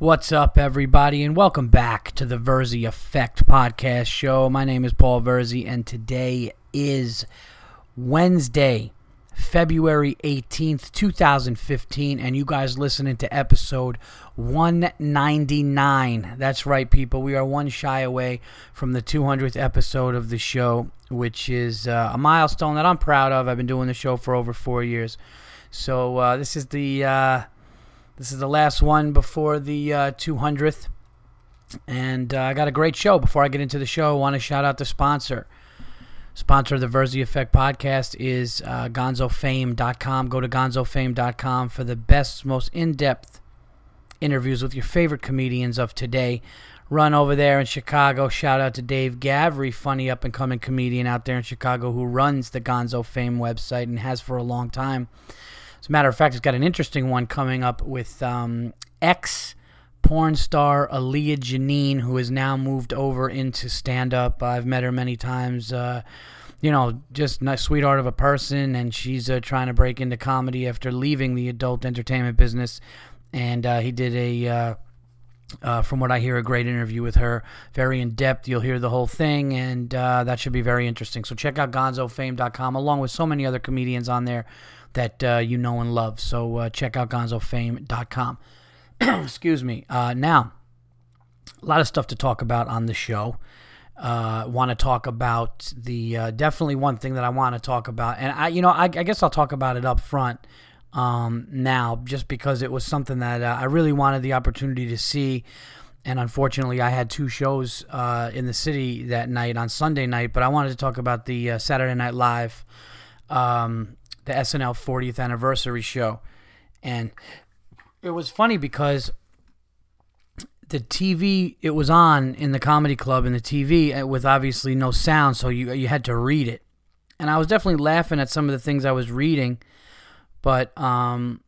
What's up, everybody, and welcome back to the Verzi Effect podcast show. My name is Paul Verzi, and today is Wednesday, February 18th, 2015, and you guys listening to episode 199. That's right, people. We are one shy away from the 200th episode of the show, which is uh, a milestone that I'm proud of. I've been doing the show for over four years. So, uh, this is the. Uh, this is the last one before the uh, 200th. And uh, I got a great show. Before I get into the show, I want to shout out the sponsor. Sponsor of the Verzi Effect podcast is uh, gonzofame.com. Go to gonzofame.com for the best, most in depth interviews with your favorite comedians of today. Run over there in Chicago. Shout out to Dave Gavry, funny up and coming comedian out there in Chicago who runs the Gonzo Fame website and has for a long time. As a matter of fact, it's got an interesting one coming up with um, ex porn star Alia Janine, who has now moved over into stand up. I've met her many times. Uh, you know, just a sweetheart of a person, and she's uh, trying to break into comedy after leaving the adult entertainment business. And uh, he did a. Uh, uh, from what I hear, a great interview with her. Very in depth. You'll hear the whole thing, and uh, that should be very interesting. So check out gonzofame.com along with so many other comedians on there that uh, you know and love. So uh, check out gonzofame.com. Excuse me. Uh, now, a lot of stuff to talk about on the show. Uh, want to talk about the uh, definitely one thing that I want to talk about, and I, you know, I, I guess I'll talk about it up front um, now, just because it was something that I really wanted the opportunity to see. And unfortunately, I had two shows uh, in the city that night on Sunday night, but I wanted to talk about the uh, Saturday Night Live um, the SNL 40th anniversary show. And it was funny because the TV it was on in the comedy club in the TV uh, with obviously no sound, so you you had to read it. And I was definitely laughing at some of the things I was reading, but um,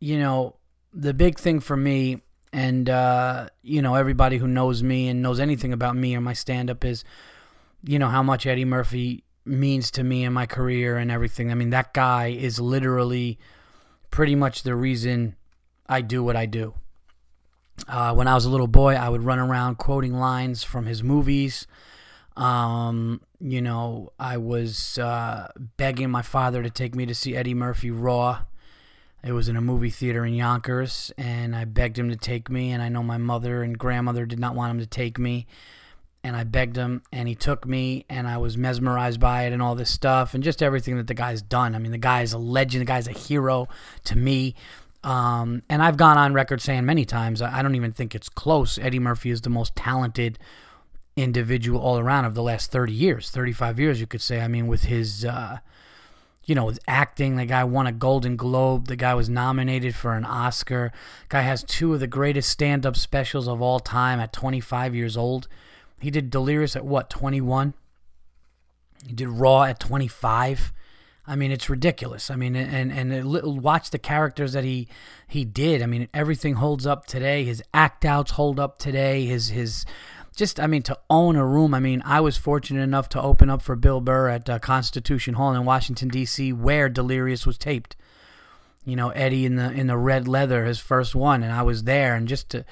you know, the big thing for me and uh, you know everybody who knows me and knows anything about me or my stand up is you know how much Eddie Murphy means to me in my career and everything. I mean, that guy is literally pretty much the reason I do what I do. Uh, when I was a little boy, I would run around quoting lines from his movies. Um, you know, I was uh, begging my father to take me to see Eddie Murphy Raw. It was in a movie theater in Yonkers, and I begged him to take me. And I know my mother and grandmother did not want him to take me and I begged him, and he took me, and I was mesmerized by it and all this stuff, and just everything that the guy's done. I mean, the guy is a legend. The guy's a hero to me. Um, and I've gone on record saying many times, I don't even think it's close. Eddie Murphy is the most talented individual all around of the last 30 years, 35 years, you could say. I mean, with his, uh, you know, his acting, the guy won a Golden Globe. The guy was nominated for an Oscar. Guy has two of the greatest stand up specials of all time at 25 years old. He did Delirious at what, 21? He did Raw at 25. I mean, it's ridiculous. I mean, and and it, watch the characters that he he did. I mean, everything holds up today. His act outs hold up today. His his just I mean to own a room. I mean, I was fortunate enough to open up for Bill Burr at uh, Constitution Hall in Washington D.C., where Delirious was taped. You know, Eddie in the in the red leather, his first one, and I was there, and just to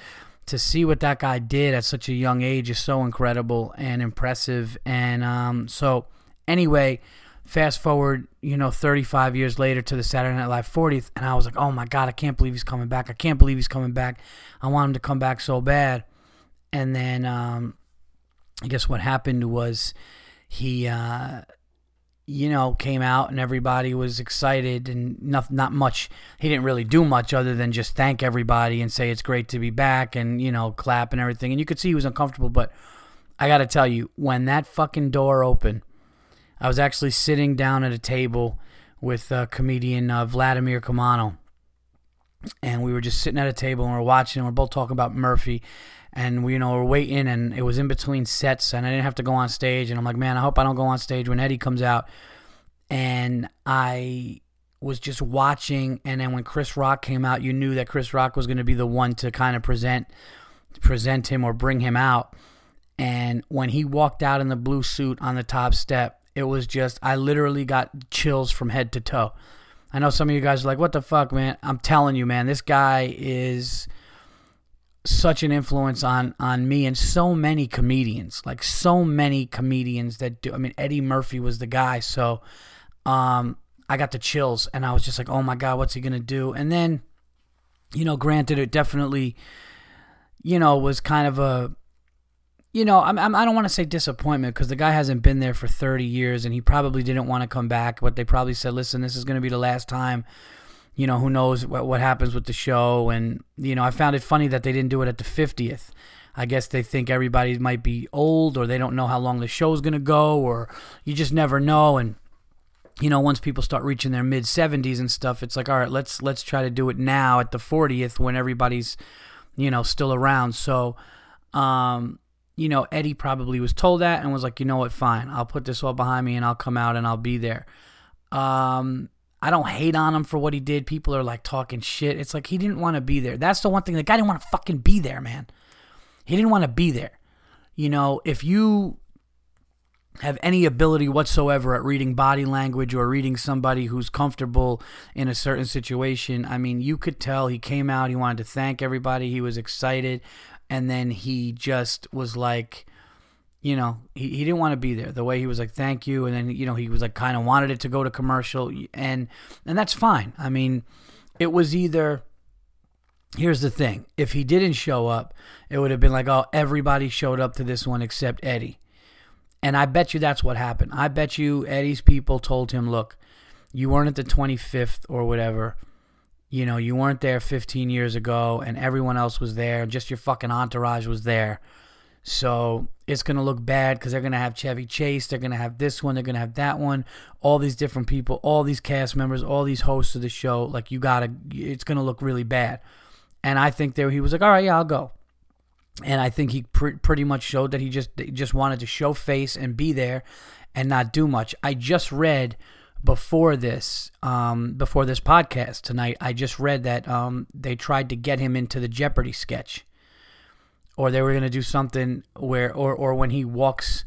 to see what that guy did at such a young age is so incredible and impressive. And um, so, anyway, fast forward, you know, 35 years later to the Saturday Night Live 40th, and I was like, oh my God, I can't believe he's coming back. I can't believe he's coming back. I want him to come back so bad. And then um, I guess what happened was he. Uh, you know, came out and everybody was excited and not not much. He didn't really do much other than just thank everybody and say it's great to be back and you know clap and everything. And you could see he was uncomfortable, but I got to tell you, when that fucking door opened, I was actually sitting down at a table with uh, comedian uh, Vladimir Caamano, and we were just sitting at a table and we are watching. and We're both talking about Murphy, and we you know we're waiting and it was in between sets and I didn't have to go on stage. And I'm like man I hope I don't go on stage when Eddie comes out. And I was just watching and then when Chris Rock came out you knew that Chris Rock was going to be the one to kind of present present him or bring him out. And when he walked out in the blue suit on the top step it was just I literally got chills from head to toe I know some of you guys are like what the fuck man I'm telling you man this guy is such an influence on on me and so many comedians, like so many comedians that do. I mean, Eddie Murphy was the guy, so um, I got the chills, and I was just like, oh my god, what's he gonna do? And then, you know, granted, it definitely, you know, was kind of a you know, I'm, I'm, I don't want to say disappointment because the guy hasn't been there for 30 years and he probably didn't want to come back. But they probably said, listen, this is going to be the last time. You know, who knows what, what happens with the show. And, you know, I found it funny that they didn't do it at the 50th. I guess they think everybody might be old or they don't know how long the show's going to go or you just never know. And, you know, once people start reaching their mid 70s and stuff, it's like, all right, let's let's try to do it now at the 40th when everybody's, you know, still around. So, um, you know, Eddie probably was told that and was like, you know what, fine, I'll put this all behind me and I'll come out and I'll be there. Um, I don't hate on him for what he did. People are like talking shit. It's like he didn't want to be there. That's the one thing. The guy didn't want to fucking be there, man. He didn't want to be there. You know, if you have any ability whatsoever at reading body language or reading somebody who's comfortable in a certain situation, I mean, you could tell he came out, he wanted to thank everybody, he was excited and then he just was like you know he, he didn't want to be there the way he was like thank you. And then you know he was like kind of wanted it to go to commercial and and that's fine. I mean it was either here's the thing if he didn't show up it would have been like oh everybody showed up to this one except eddie. And i bet you that's what happened. I bet you eddie's people told him look you weren't at the 25th or whatever you know, you weren't there 15 years ago and everyone else was there, just your fucking entourage was there. So it's going to look bad because they're going to have Chevy Chase, they're going to have this one, they're going to have that one, all these different people, all these cast members, all these hosts of the show. Like, you got to, it's going to look really bad. And I think there he was like, all right, yeah, I'll go. And I think he pr- pretty much showed that he just just wanted to show face and be there and not do much. I just read before this um, before this podcast tonight, I just read that um, they tried to get him into the Jeopardy sketch, or they were going to do something where, or or when he walks,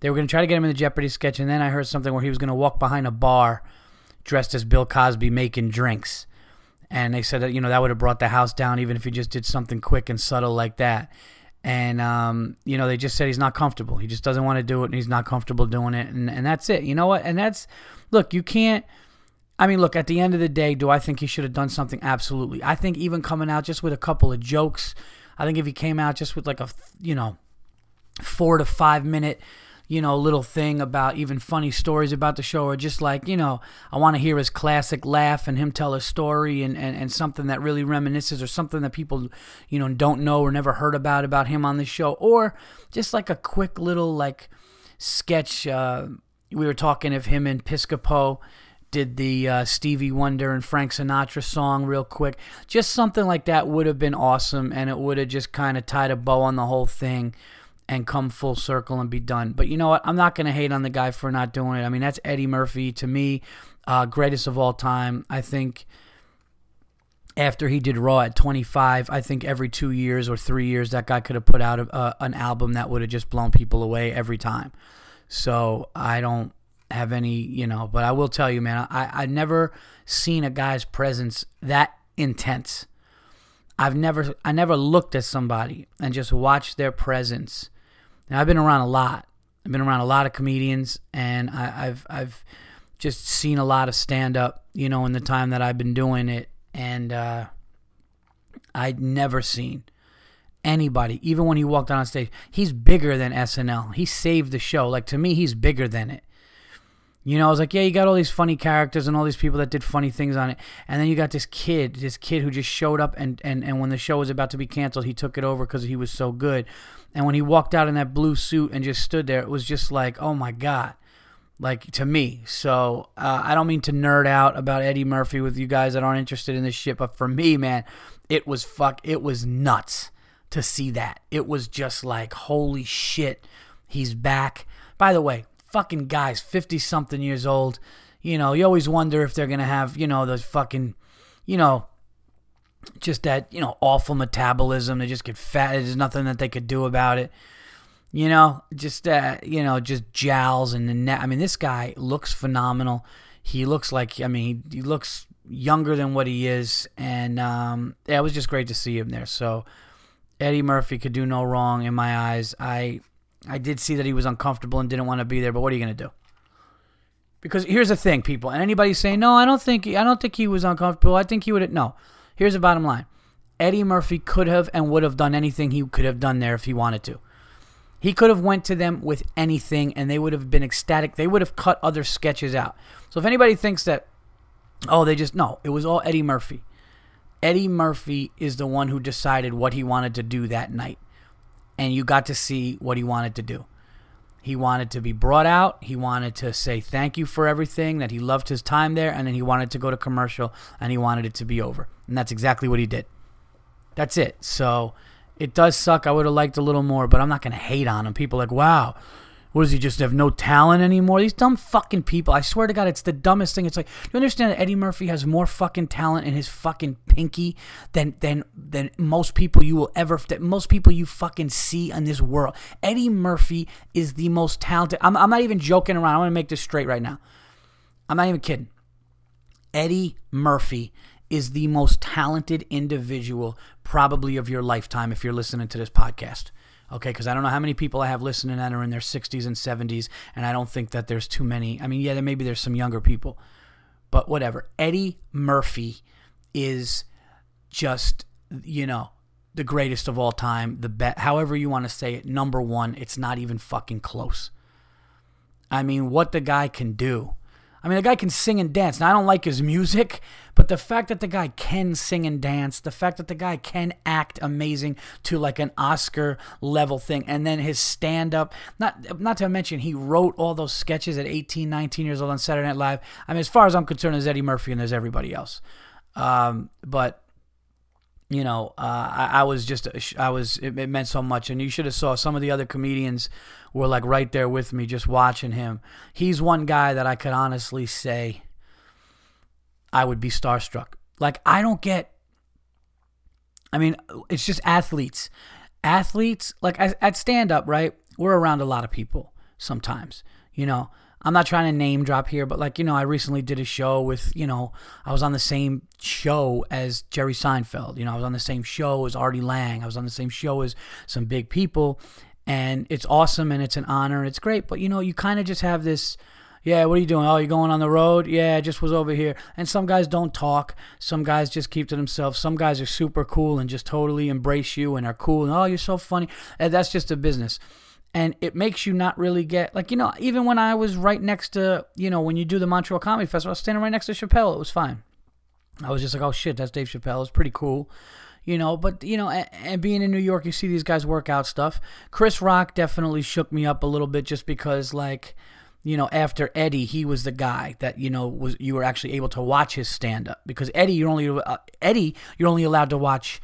they were going to try to get him in the Jeopardy sketch, and then I heard something where he was going to walk behind a bar, dressed as Bill Cosby making drinks, and they said that you know that would have brought the house down even if he just did something quick and subtle like that. And um, you know they just said he's not comfortable. He just doesn't want to do it, and he's not comfortable doing it, and and that's it. You know what? And that's look, you can't. I mean, look, at the end of the day, do I think he should have done something? Absolutely. I think even coming out just with a couple of jokes, I think if he came out just with like a, you know, four to five minute, you know, little thing about even funny stories about the show, or just like, you know, I want to hear his classic laugh and him tell a story and, and, and something that really reminisces or something that people, you know, don't know or never heard about about him on the show, or just like a quick little, like, sketch. Uh, we were talking if him and Piscopo did the uh, Stevie Wonder and Frank Sinatra song real quick. Just something like that would have been awesome, and it would have just kind of tied a bow on the whole thing and come full circle and be done. But you know what? I'm not going to hate on the guy for not doing it. I mean, that's Eddie Murphy to me, uh, greatest of all time. I think after he did Raw at 25, I think every two years or three years, that guy could have put out a, an album that would have just blown people away every time. So I don't have any, you know, but I will tell you, man, I, I've never seen a guy's presence that intense. I've never I never looked at somebody and just watched their presence. Now I've been around a lot. I've been around a lot of comedians and I, I've I've just seen a lot of stand up, you know, in the time that I've been doing it and uh I'd never seen anybody, even when he walked on stage. He's bigger than SNL. He saved the show. Like to me, he's bigger than it. You know, I was like, yeah, you got all these funny characters and all these people that did funny things on it. And then you got this kid, this kid who just showed up and, and, and when the show was about to be canceled, he took it over because he was so good. And when he walked out in that blue suit and just stood there, it was just like, oh my God. Like to me. So uh, I don't mean to nerd out about Eddie Murphy with you guys that aren't interested in this shit, but for me, man, it was fuck, it was nuts to see that. It was just like, holy shit, he's back. By the way, fucking guys, 50 something years old, you know, you always wonder if they're going to have, you know, those fucking, you know, just that, you know, awful metabolism. They just get fat. There's nothing that they could do about it. You know, just, uh, you know, just jowls and the net. I mean, this guy looks phenomenal. He looks like, I mean, he, he looks younger than what he is. And um, yeah, it was just great to see him there. So, Eddie Murphy could do no wrong in my eyes. I I did see that he was uncomfortable and didn't want to be there, but what are you going to do? Because here's the thing, people, and anybody saying, "No, I don't think I don't think he was uncomfortable. I think he would." No. Here's the bottom line. Eddie Murphy could have and would have done anything he could have done there if he wanted to. He could have went to them with anything and they would have been ecstatic. They would have cut other sketches out. So if anybody thinks that oh, they just no, it was all Eddie Murphy. Eddie Murphy is the one who decided what he wanted to do that night. And you got to see what he wanted to do. He wanted to be brought out. He wanted to say thank you for everything, that he loved his time there, and then he wanted to go to commercial and he wanted it to be over. And that's exactly what he did. That's it. So it does suck. I would have liked a little more, but I'm not going to hate on him. People like, wow, what does he just have no talent anymore? These dumb fucking people. I swear to God, it's the dumbest thing. It's like, do you understand that Eddie Murphy has more fucking talent in his fucking pinky than than than most people you will ever that most people you fucking see in this world. Eddie Murphy is the most talented. I'm I'm not even joking around. I want to make this straight right now. I'm not even kidding. Eddie Murphy is the most talented individual probably of your lifetime if you're listening to this podcast. Okay, because I don't know how many people I have listening that are in their 60s and 70s, and I don't think that there's too many. I mean, yeah, there maybe there's some younger people, but whatever. Eddie Murphy is just, you know, the greatest of all time. The best, however you want to say it, number one. It's not even fucking close. I mean, what the guy can do. I mean, the guy can sing and dance. Now, I don't like his music, but the fact that the guy can sing and dance, the fact that the guy can act amazing to like an Oscar level thing, and then his stand up, not not to mention he wrote all those sketches at 18, 19 years old on Saturday Night Live. I mean, as far as I'm concerned, there's Eddie Murphy and there's everybody else. Um, but you know, uh, I, I, was just, I was, it, it, meant so much. And you should have saw some of the other comedians were like right there with me, just watching him. He's one guy that I could honestly say I would be starstruck. Like, I don't get, I mean, it's just athletes. Athletes, like at stand up, right? We're around a lot of people sometimes, you know. I'm not trying to name drop here, but like, you know, I recently did a show with, you know, I was on the same show as Jerry Seinfeld. You know, I was on the same show as Artie Lange. I was on the same show as some big people. And it's awesome and it's an honor and it's great. But, you know, you kind of just have this, yeah, what are you doing? Oh, you're going on the road? Yeah, I just was over here. And some guys don't talk. Some guys just keep to themselves. Some guys are super cool and just totally embrace you and are cool. And, oh, you're so funny. And that's just a business and it makes you not really get like you know even when I was right next to you know when you do the Montreal Comedy Festival, I was standing right next to Chappelle. It was fine. I was just like, oh shit, that's Dave Chappelle. It's pretty cool, you know. But you know, and, and, being in New York, you see these guys work out stuff. Chris Rock definitely shook me up a little bit just because like. You know, after Eddie, he was the guy that you know was you were actually able to watch his stand up because Eddie, you're only uh, Eddie, you're only allowed to watch.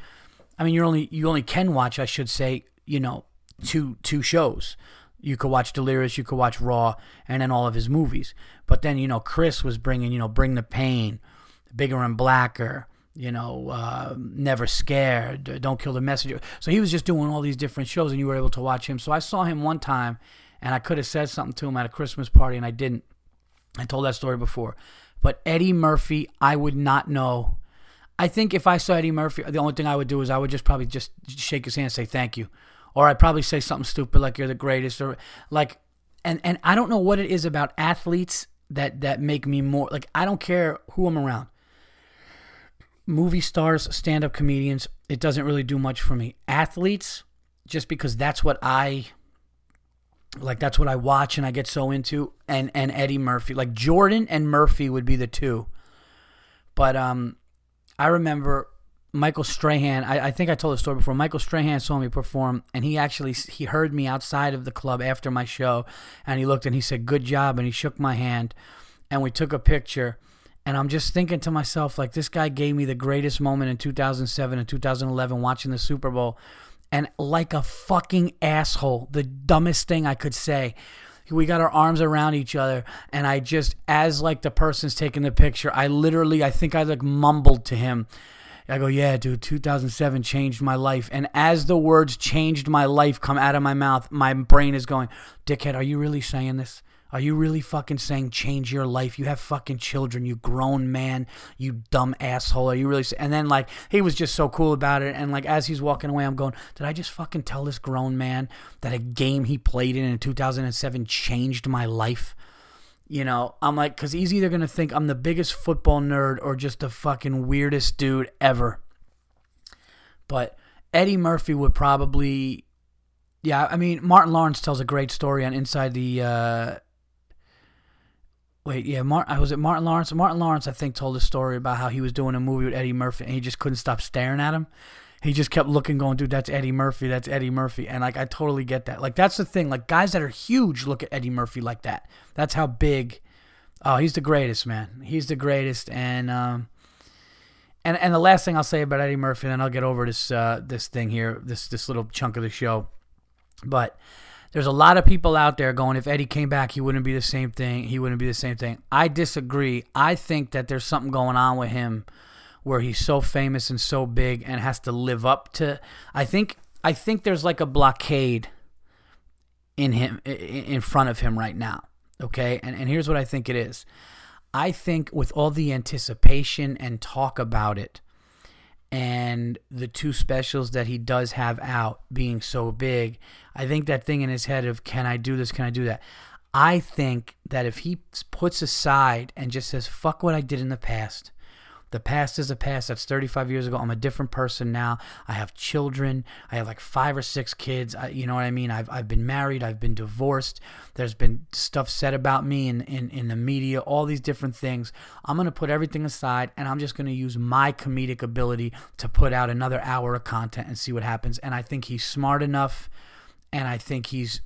I mean, you're only you only can watch, I should say, you know, two two shows. You could watch Delirious, you could watch Raw, and then all of his movies. But then you know Chris was bringing you know Bring the Pain, Bigger and Blacker, you know uh, Never Scared, Don't Kill the Messenger. So he was just doing all these different shows, and you were able to watch him. So I saw him one time, and I could have said something to him at a Christmas party, and I didn't. I told that story before. But Eddie Murphy, I would not know. I think if I saw Eddie Murphy, the only thing I would do is I would just probably just shake his hand and say thank you or I'd probably say something stupid like you're the greatest or like and and I don't know what it is about athletes that that make me more like I don't care who I'm around. Movie stars, stand-up comedians, it doesn't really do much for me. Athletes just because that's what I like that's what I watch and I get so into and and Eddie Murphy. Like Jordan and Murphy would be the two. But um I remember Michael Strahan, I, I, think I told the story before. Michael Strahan saw me perform, and he actually he heard me outside of the club after my show, and he looked and he said, "Good job," and he shook my hand, and we took a picture. And I'm just thinking to myself, like this guy gave me the greatest moment in 2007 and 2011 watching the Super Bowl, and like a fucking asshole, the dumbest thing I could say. We got our arms around each other, and I just, as like the person's taking the picture, I literally, I think I like mumbled to him I go, yeah, dude, 2007 changed my life. And as the words changed my life come out of my mouth, my brain is going, dickhead, are you really saying this? Are you really fucking saying change your life? You have fucking children, you grown man, you dumb asshole. Are you really? And then like he was just so cool about it. And like as he's walking away, I'm going, did I just fucking tell this grown man that a game he played in in 2007 changed my life? You know, I'm like, because he's either gonna think I'm the biggest football nerd or just the fucking weirdest dude ever. But Eddie Murphy would probably, yeah. I mean, Martin Lawrence tells a great story on Inside the. Uh, Wait, yeah, Martin. Uh, was it Martin Lawrence? Martin Lawrence, I think, told a story about how he was doing a movie with Eddie Murphy and he just couldn't stop staring at him. He just kept looking, going, dude, that's Eddie Murphy, that's Eddie Murphy, and like I totally get that. Like that's the thing. Like guys that are huge look at Eddie Murphy like that. That's how big. Oh, he's the greatest, man. He's the greatest, and um, and and the last thing I'll say about Eddie Murphy, and then I'll get over this uh this thing here, this this little chunk of the show, but there's a lot of people out there going, if Eddie came back, he wouldn't be the same thing. He wouldn't be the same thing. I disagree. I think that there's something going on with him where he's so famous and so big and has to live up to. I think I think there's like a blockade in him in front of him right now. Okay, and and here's what I think it is. I think with all the anticipation and talk about it, and the two specials that he does have out being so big, I think that thing in his head of can I do this, can I do that? I think that if he puts aside and just says fuck what I did in the past, the past is a past. That's 35 years ago. I'm a different person now. I have children. I have like five or six kids. I, you know what I mean? I've, I've been married. I've been divorced. There's been stuff said about me in, in, in the media, all these different things. I'm going to put everything aside and I'm just going to use my comedic ability to put out another hour of content and see what happens. And I think he's smart enough and I think he's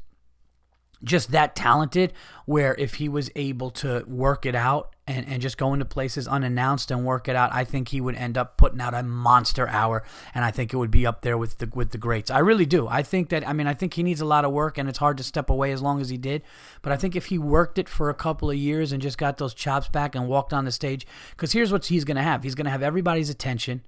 just that talented where if he was able to work it out and, and just go into places unannounced and work it out, I think he would end up putting out a monster hour and I think it would be up there with the with the greats. I really do. I think that I mean I think he needs a lot of work and it's hard to step away as long as he did. But I think if he worked it for a couple of years and just got those chops back and walked on the stage, because here's what he's gonna have. He's gonna have everybody's attention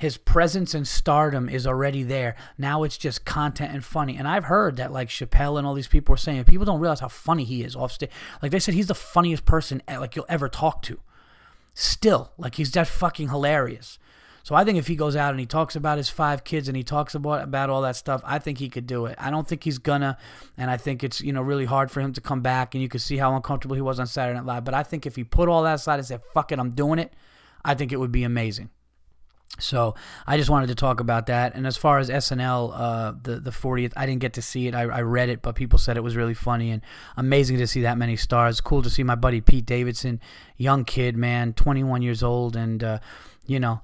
his presence and stardom is already there. Now it's just content and funny. And I've heard that like Chappelle and all these people are saying people don't realize how funny he is off stage. Like they said, he's the funniest person eh, like you'll ever talk to. Still, like he's that fucking hilarious. So I think if he goes out and he talks about his five kids and he talks about about all that stuff, I think he could do it. I don't think he's gonna, and I think it's you know really hard for him to come back. And you can see how uncomfortable he was on Saturday Night Live. But I think if he put all that aside and said "fuck it, I'm doing it," I think it would be amazing. So I just wanted to talk about that. And as far as SNL, uh, the the 40th, I didn't get to see it. I, I, read it, but people said it was really funny and amazing to see that many stars. Cool to see my buddy Pete Davidson, young kid, man, 21 years old, and uh, you know,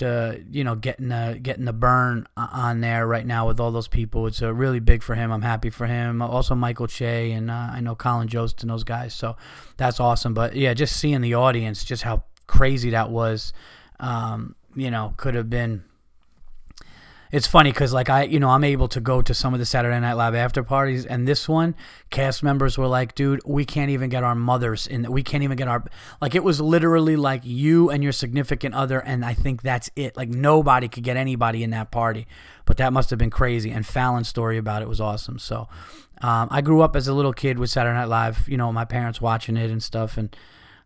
the you know getting the getting the burn on there right now with all those people. It's uh, really big for him. I'm happy for him. Also Michael Che and uh, I know Colin Jost and those guys. So that's awesome. But yeah, just seeing the audience, just how crazy that was. Um, you know, could have been. It's funny because, like, I, you know, I'm able to go to some of the Saturday Night Live after parties, and this one, cast members were like, dude, we can't even get our mothers in. We can't even get our. Like, it was literally like you and your significant other, and I think that's it. Like, nobody could get anybody in that party. But that must have been crazy. And Fallon's story about it was awesome. So, um, I grew up as a little kid with Saturday Night Live, you know, my parents watching it and stuff. And,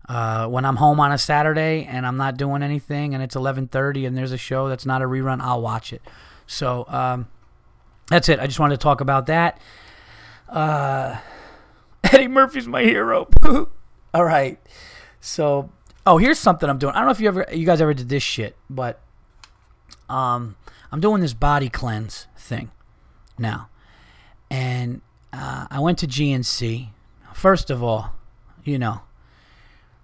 uh, when I'm home on a Saturday and I'm not doing anything and it's 11:30 and there's a show that's not a rerun, I'll watch it. So um, that's it. I just wanted to talk about that. Uh, Eddie Murphy's my hero. All right. So, oh, here's something I'm doing. I don't know if you ever, you guys ever did this shit, but um, I'm doing this body cleanse thing now, and uh, I went to GNC. First of all, you know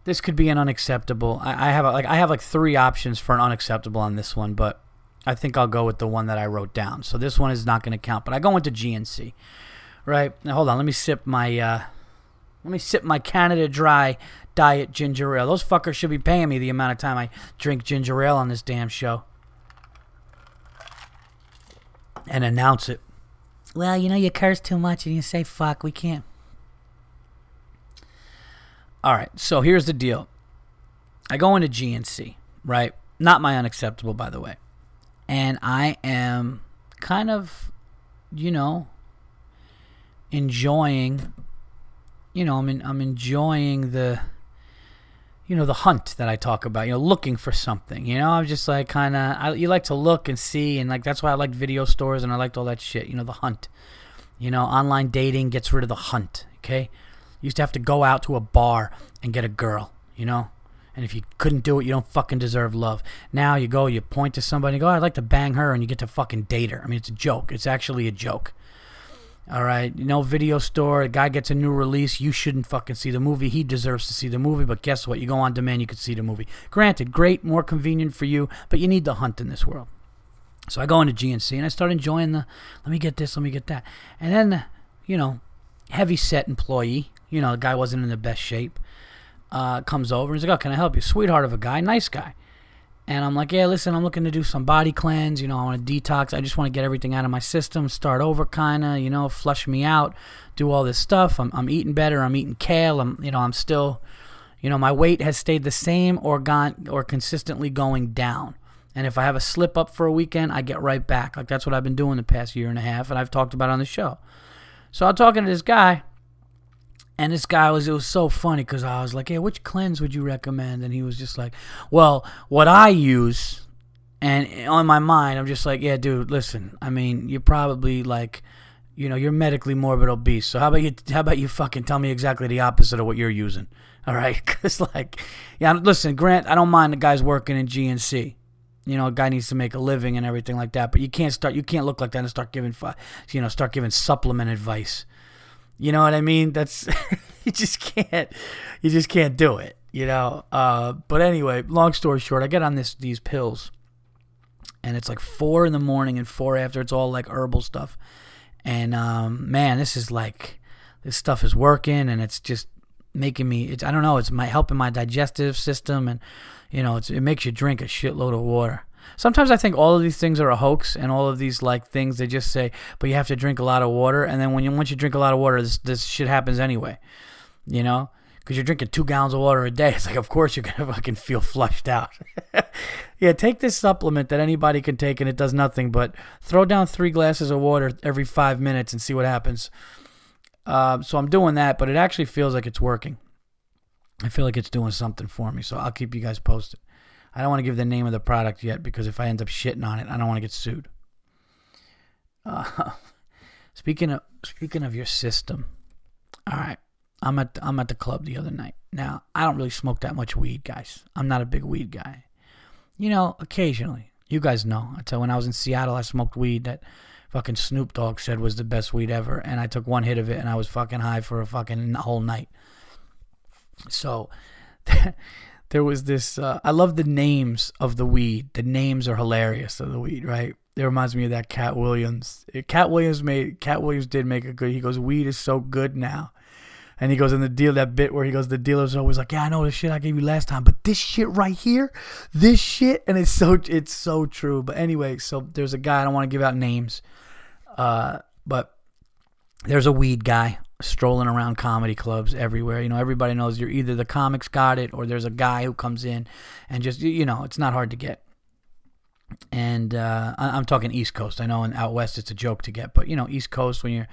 this could be an unacceptable. I, I have a, like I have like three options for an unacceptable on this one, but I think I'll go with the one that I wrote down. So this one is not going to count, but I go into GNC. Right now, hold on. Let me sip my uh, let me sip my Canada Dry Diet Ginger Ale. Those fuckers should be paying me the amount of time I drink ginger ale on this damn show. And announce it. Well, you know you curse too much and you say fuck. We can't. All right, so here's the deal. I go into GNC, right? Not my unacceptable, by the way. And I am kind of, you know, enjoying you know, I'm in, I'm enjoying the you know the hunt that I talk about. You know, looking for something. You know, I'm just like kind of. You like to look and see, and like that's why I liked video stores and I liked all that shit. You know, the hunt. You know, online dating gets rid of the hunt. Okay, you used to have to go out to a bar and get a girl. You know, and if you couldn't do it, you don't fucking deserve love. Now you go, you point to somebody, you go, oh, I'd like to bang her, and you get to fucking date her. I mean, it's a joke. It's actually a joke. All right, know, video store, a guy gets a new release, you shouldn't fucking see the movie. He deserves to see the movie, but guess what? You go on demand, you can see the movie. Granted, great, more convenient for you, but you need the hunt in this world. So I go into GNC and I start enjoying the, let me get this, let me get that. And then, you know, heavy set employee, you know, the guy wasn't in the best shape, uh, comes over and he's like, oh, can I help you? Sweetheart of a guy, nice guy. And I'm like, yeah, listen, I'm looking to do some body cleanse. You know, I want to detox. I just want to get everything out of my system, start over, kind of, you know, flush me out, do all this stuff. I'm, I'm eating better. I'm eating kale. I'm, you know, I'm still, you know, my weight has stayed the same or gone or consistently going down. And if I have a slip up for a weekend, I get right back. Like that's what I've been doing the past year and a half, and I've talked about on the show. So I'm talking to this guy, and this guy was, it was so funny because I was like, hey, which cleanse would you recommend? And he was just like, well, what I use, and on my mind, I'm just like, yeah, dude, listen, I mean, you're probably like, you know, you're medically morbid obese. So how about you, how about you fucking tell me exactly the opposite of what you're using? All right. Cause like, yeah, listen, Grant, I don't mind the guys working in GNC you know, a guy needs to make a living and everything like that. But you can't start, you can't look like that and start giving, you know, start giving supplement advice. You know what I mean? That's you just can't you just can't do it, you know. Uh, but anyway, long story short, I get on this these pills and it's like four in the morning and four after. It's all like herbal stuff. And um, man, this is like this stuff is working and it's just making me it's I don't know, it's my helping my digestive system and you know, it's it makes you drink a shitload of water. Sometimes I think all of these things are a hoax, and all of these like things they just say, but you have to drink a lot of water, and then when you once you drink a lot of water, this this shit happens anyway, you know, because you're drinking two gallons of water a day. It's like, of course you're gonna fucking feel flushed out. yeah, take this supplement that anybody can take, and it does nothing but throw down three glasses of water every five minutes and see what happens. Uh, so I'm doing that, but it actually feels like it's working. I feel like it's doing something for me, so I'll keep you guys posted. I don't want to give the name of the product yet because if I end up shitting on it, I don't want to get sued. Uh, speaking of speaking of your system, all right. I'm at I'm at the club the other night. Now I don't really smoke that much weed, guys. I'm not a big weed guy. You know, occasionally. You guys know. I tell when I was in Seattle, I smoked weed that fucking Snoop Dogg said was the best weed ever, and I took one hit of it and I was fucking high for a fucking whole night. So. there was this. Uh, I love the names of the weed. The names are hilarious of the weed, right? It reminds me of that Katt Williams. Katt Williams made. Katt Williams did make a good. He goes, "Weed is so good now." And he goes in the deal that bit where he goes, the dealer's always like, "Yeah, I know the shit I gave you last time, but this shit right here, this shit," and it's so it's so true. But anyway, so there's a guy I don't want to give out names, uh, but there's a weed guy strolling around comedy clubs everywhere. You know, everybody knows you're either the comics got it or there's a guy who comes in and just you know, it's not hard to get. And uh, I'm talking East Coast. I know in out west it's a joke to get, but you know, East Coast when you're,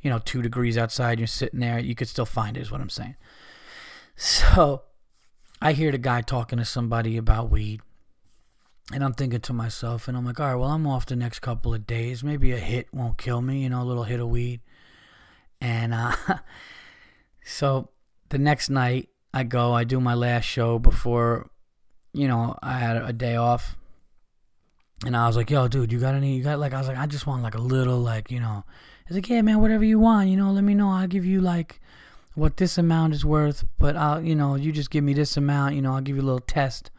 you know, two degrees outside, you're sitting there, you could still find it. Is what I'm saying. So, I hear the guy talking to somebody about weed, and I'm thinking to myself, and I'm like, all right, well, I'm off the next couple of days. Maybe a hit won't kill me, you know, a little hit of weed. And uh, so the next night, I go, I do my last show before, you know, I had a day off. And I was like, yo, dude, you got any, you got like, I was like, I just want like a little, like, you know, he's like, yeah, man, whatever you want, you know, let me know. I'll give you like what this amount is worth, but I'll, you know, you just give me this amount, you know, I'll give you a little test.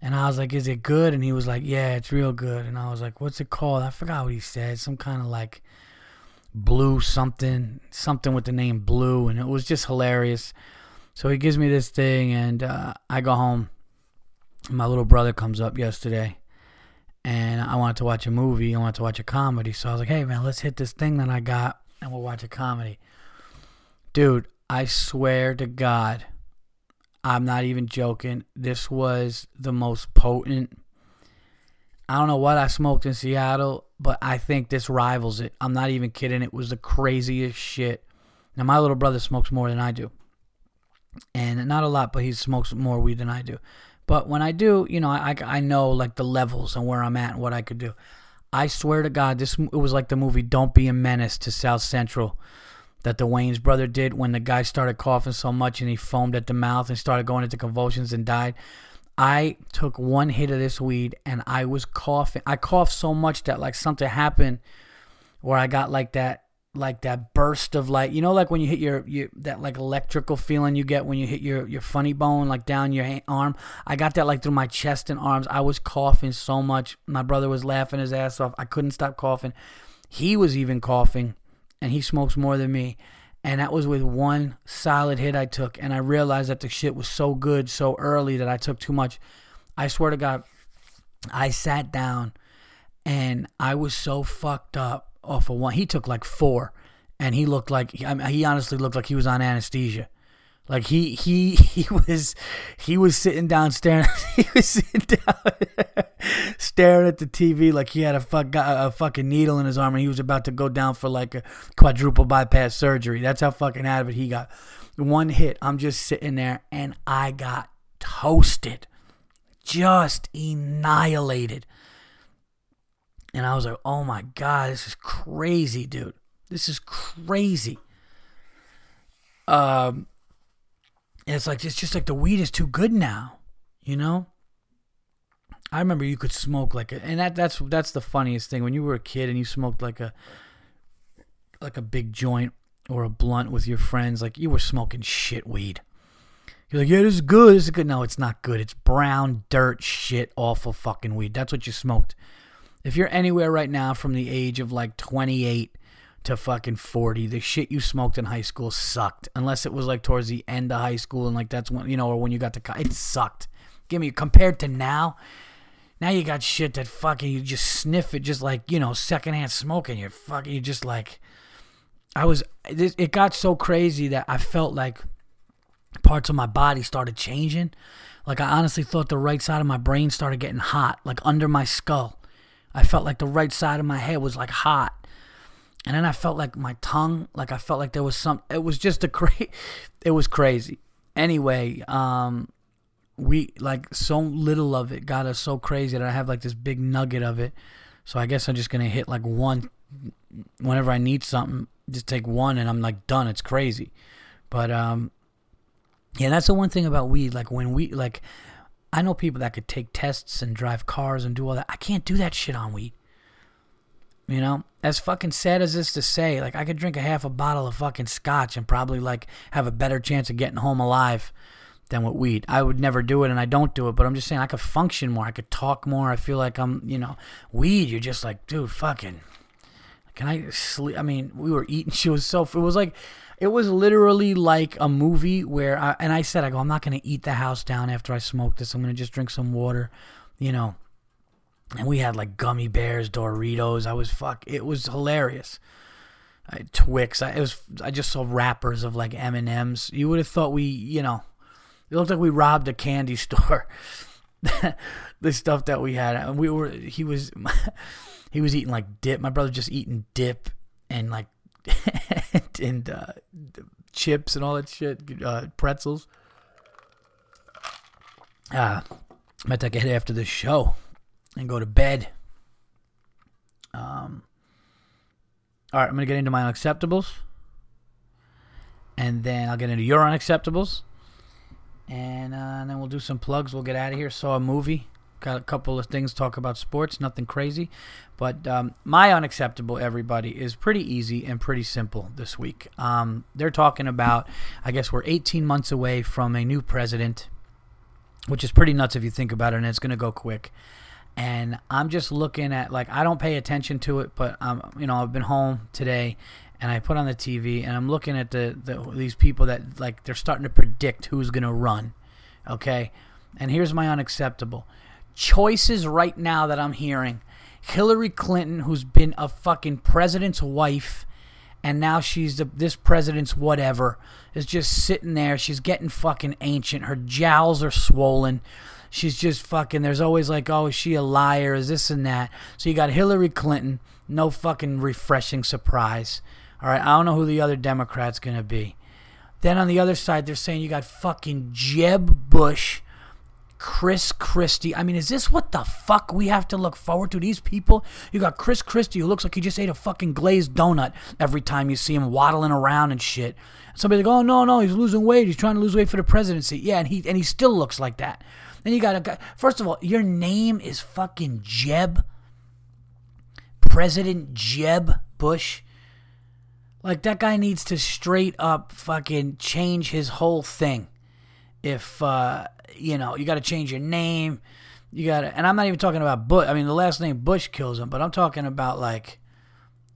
And I was like, is it good? And he was like, yeah, it's real good. And I was like, what's it called? I forgot what he said. Some kind of like, Blue something, something with the name Blue, and it was just hilarious. So he gives me this thing, and uh, I go home. My little brother comes up yesterday, and I wanted to watch a movie. I wanted to watch a comedy. So I was like, hey, man, let's hit this thing that I got, and we'll watch a comedy. Dude, I swear to God, I'm not even joking. This was the most potent. I don't know what I smoked in Seattle but I think this rivals it. I'm not even kidding. It was the craziest shit Now my little brother smokes more than I do, and not a lot, but he smokes more weed than I do. But when I do, you know, I, I know like the levels and where I'm at and what I could do. I swear to God, this it was like the movie "Don't Be a Menace" to South Central that the Wayans brother did when the guy started coughing so much and he foamed at the mouth and started going into convulsions and died. I took one hit of this weed and I was coughing. I coughed so much that like something happened where I got like that like that burst of like you know like when you hit your, your that like electrical feeling you get when you hit your your funny bone like down your arm? I got that like through my chest and arms. I was coughing so much. My brother was laughing his ass off. I couldn't stop coughing. He was even coughing and he smokes more than me and that was with one solid hit i took and i realized that the shit was so good so early that i took too much i swear to god i sat down and i was so fucked up off of one. He took like four, and he looked like I mean, he honestly looked like he was on anesthesia. Like he he he was he was sitting down staring. He was sitting down staring at the TV like he had a fuck a fucking needle in his arm and he was about to go down for like a quadruple bypass surgery. That's how fucking out of it he got. One hit, I'm just sitting there and I got toasted, just annihilated. And I was like, oh my God, this is crazy, dude. This is crazy. Um, it's like, it's just like the weed is too good now, you know? I remember you could smoke like a, and that that's that's the funniest thing when you were a kid and you smoked like a like a big joint or a blunt with your friends, like you were smoking shit weed. You're like, yeah, this is good. This is good. No, it's not good. It's brown dirt shit, awful fucking weed. That's what you smoked. If you're anywhere right now from the age of like 28 to fucking 40, the shit you smoked in high school sucked. Unless it was like towards the end of high school and like that's when, you know, or when you got to, it sucked. Give me, compared to now, now you got shit that fucking, you just sniff it just like, you know, secondhand smoking. You're fucking, you just like, I was, it got so crazy that I felt like parts of my body started changing. Like I honestly thought the right side of my brain started getting hot, like under my skull. I felt like the right side of my head was like hot. And then I felt like my tongue, like I felt like there was some it was just a crazy it was crazy. Anyway, um we like so little of it got us so crazy that I have like this big nugget of it. So I guess I'm just gonna hit like one whenever I need something, just take one and I'm like done. It's crazy. But um yeah, that's the one thing about weed. Like when we like I know people that could take tests and drive cars and do all that. I can't do that shit on weed. You know, as fucking sad as this to say, like I could drink a half a bottle of fucking scotch and probably like have a better chance of getting home alive than with weed. I would never do it and I don't do it, but I'm just saying I could function more. I could talk more. I feel like I'm, you know, weed, you're just like, dude, fucking can I sleep? I mean, we were eating. She was so. It was like it was literally like a movie where, I, and I said, I go, I'm not to eat the house down after I smoke this. I'm to just drink some water, you know. And we had like gummy bears, Doritos. I was fuck. It was hilarious. I, Twix. I, was. I just saw wrappers of like M and M's. You would have thought we, you know, it looked like we robbed a candy store. the stuff that we had, and we were. He was, he was eating like dip. My brother just eating dip and like and, uh, chips and all that shit, uh, pretzels. Uh, I might take a hit after this show and go to bed. Um, all right, I'm going to get into my unacceptables. And then I'll get into your unacceptables. And, uh, and then we'll do some plugs. We'll get out of here. Saw a movie. Got a couple of things talk about sports, nothing crazy. But um, my unacceptable, everybody, is pretty easy and pretty simple this week. Um, they're talking about, I guess we're 18 months away from a new president, which is pretty nuts if you think about it, and it's going to go quick. And I'm just looking at, like, I don't pay attention to it, but, um, you know, I've been home today and I put on the TV and I'm looking at the, the these people that, like, they're starting to predict who's to run. Okay? And here's my unacceptable choices right now that I'm hearing. Hillary Clinton, who's been a fucking president's wife, and now she's the, this president's whatever, is just sitting there. She's getting fucking ancient. Her jowls are swollen. She's just fucking. There's always like, oh, is she a liar? Is this and that? So you got Hillary Clinton, no fucking refreshing surprise. All right, I don't know who the other Democrat's to be. Then on the other side, they're saying you got fucking Jeb Bush, Chris Christie. I mean, is this what the fuck we have to look forward to? These people? You got Chris Christie, who looks like he just ate a fucking glazed donut every time you see him waddling around and shit. Somebody's like, oh no, no, he's losing weight. He's trying to lose weight for the presidency. Yeah, and he and he still looks like that. Then you got a guy. First of all, your name is fucking Jeb. President Jeb Bush. Like that guy needs to straight up fucking change his whole thing. If uh, you know, you got to change your name. You got to, and I'm not even talking about Bush. I mean, the last name Bush kills him, but I'm talking about like,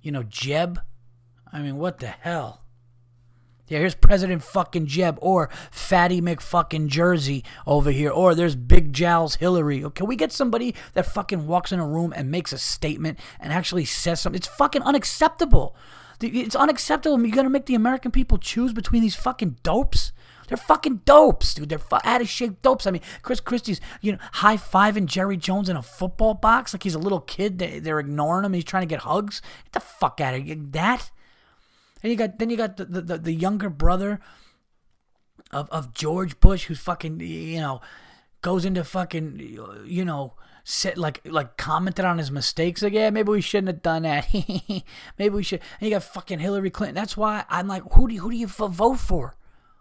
you know, Jeb. I mean, what the hell? Yeah, here's President fucking Jeb or Fatty McFucking Jersey over here, or there's Big Jowls Hillary. Can we get somebody that fucking walks in a room and makes a statement and actually says something? It's fucking unacceptable. It's unacceptable. You're gonna make the American people choose between these fucking dopes. They're fucking dopes, dude. They're fu- out of shape dopes. I mean, Chris Christie's, you know, high fiving Jerry Jones in a football box like he's a little kid. They, they're ignoring him. He's trying to get hugs. Get the fuck out of here. That. And you got then you got the, the, the younger brother of of George Bush who's fucking you know goes into fucking you know said like like commented on his mistakes like yeah maybe we shouldn't have done that. Maybe we should and you got fucking Hillary Clinton. That's why I'm like who do you, who do you vote for?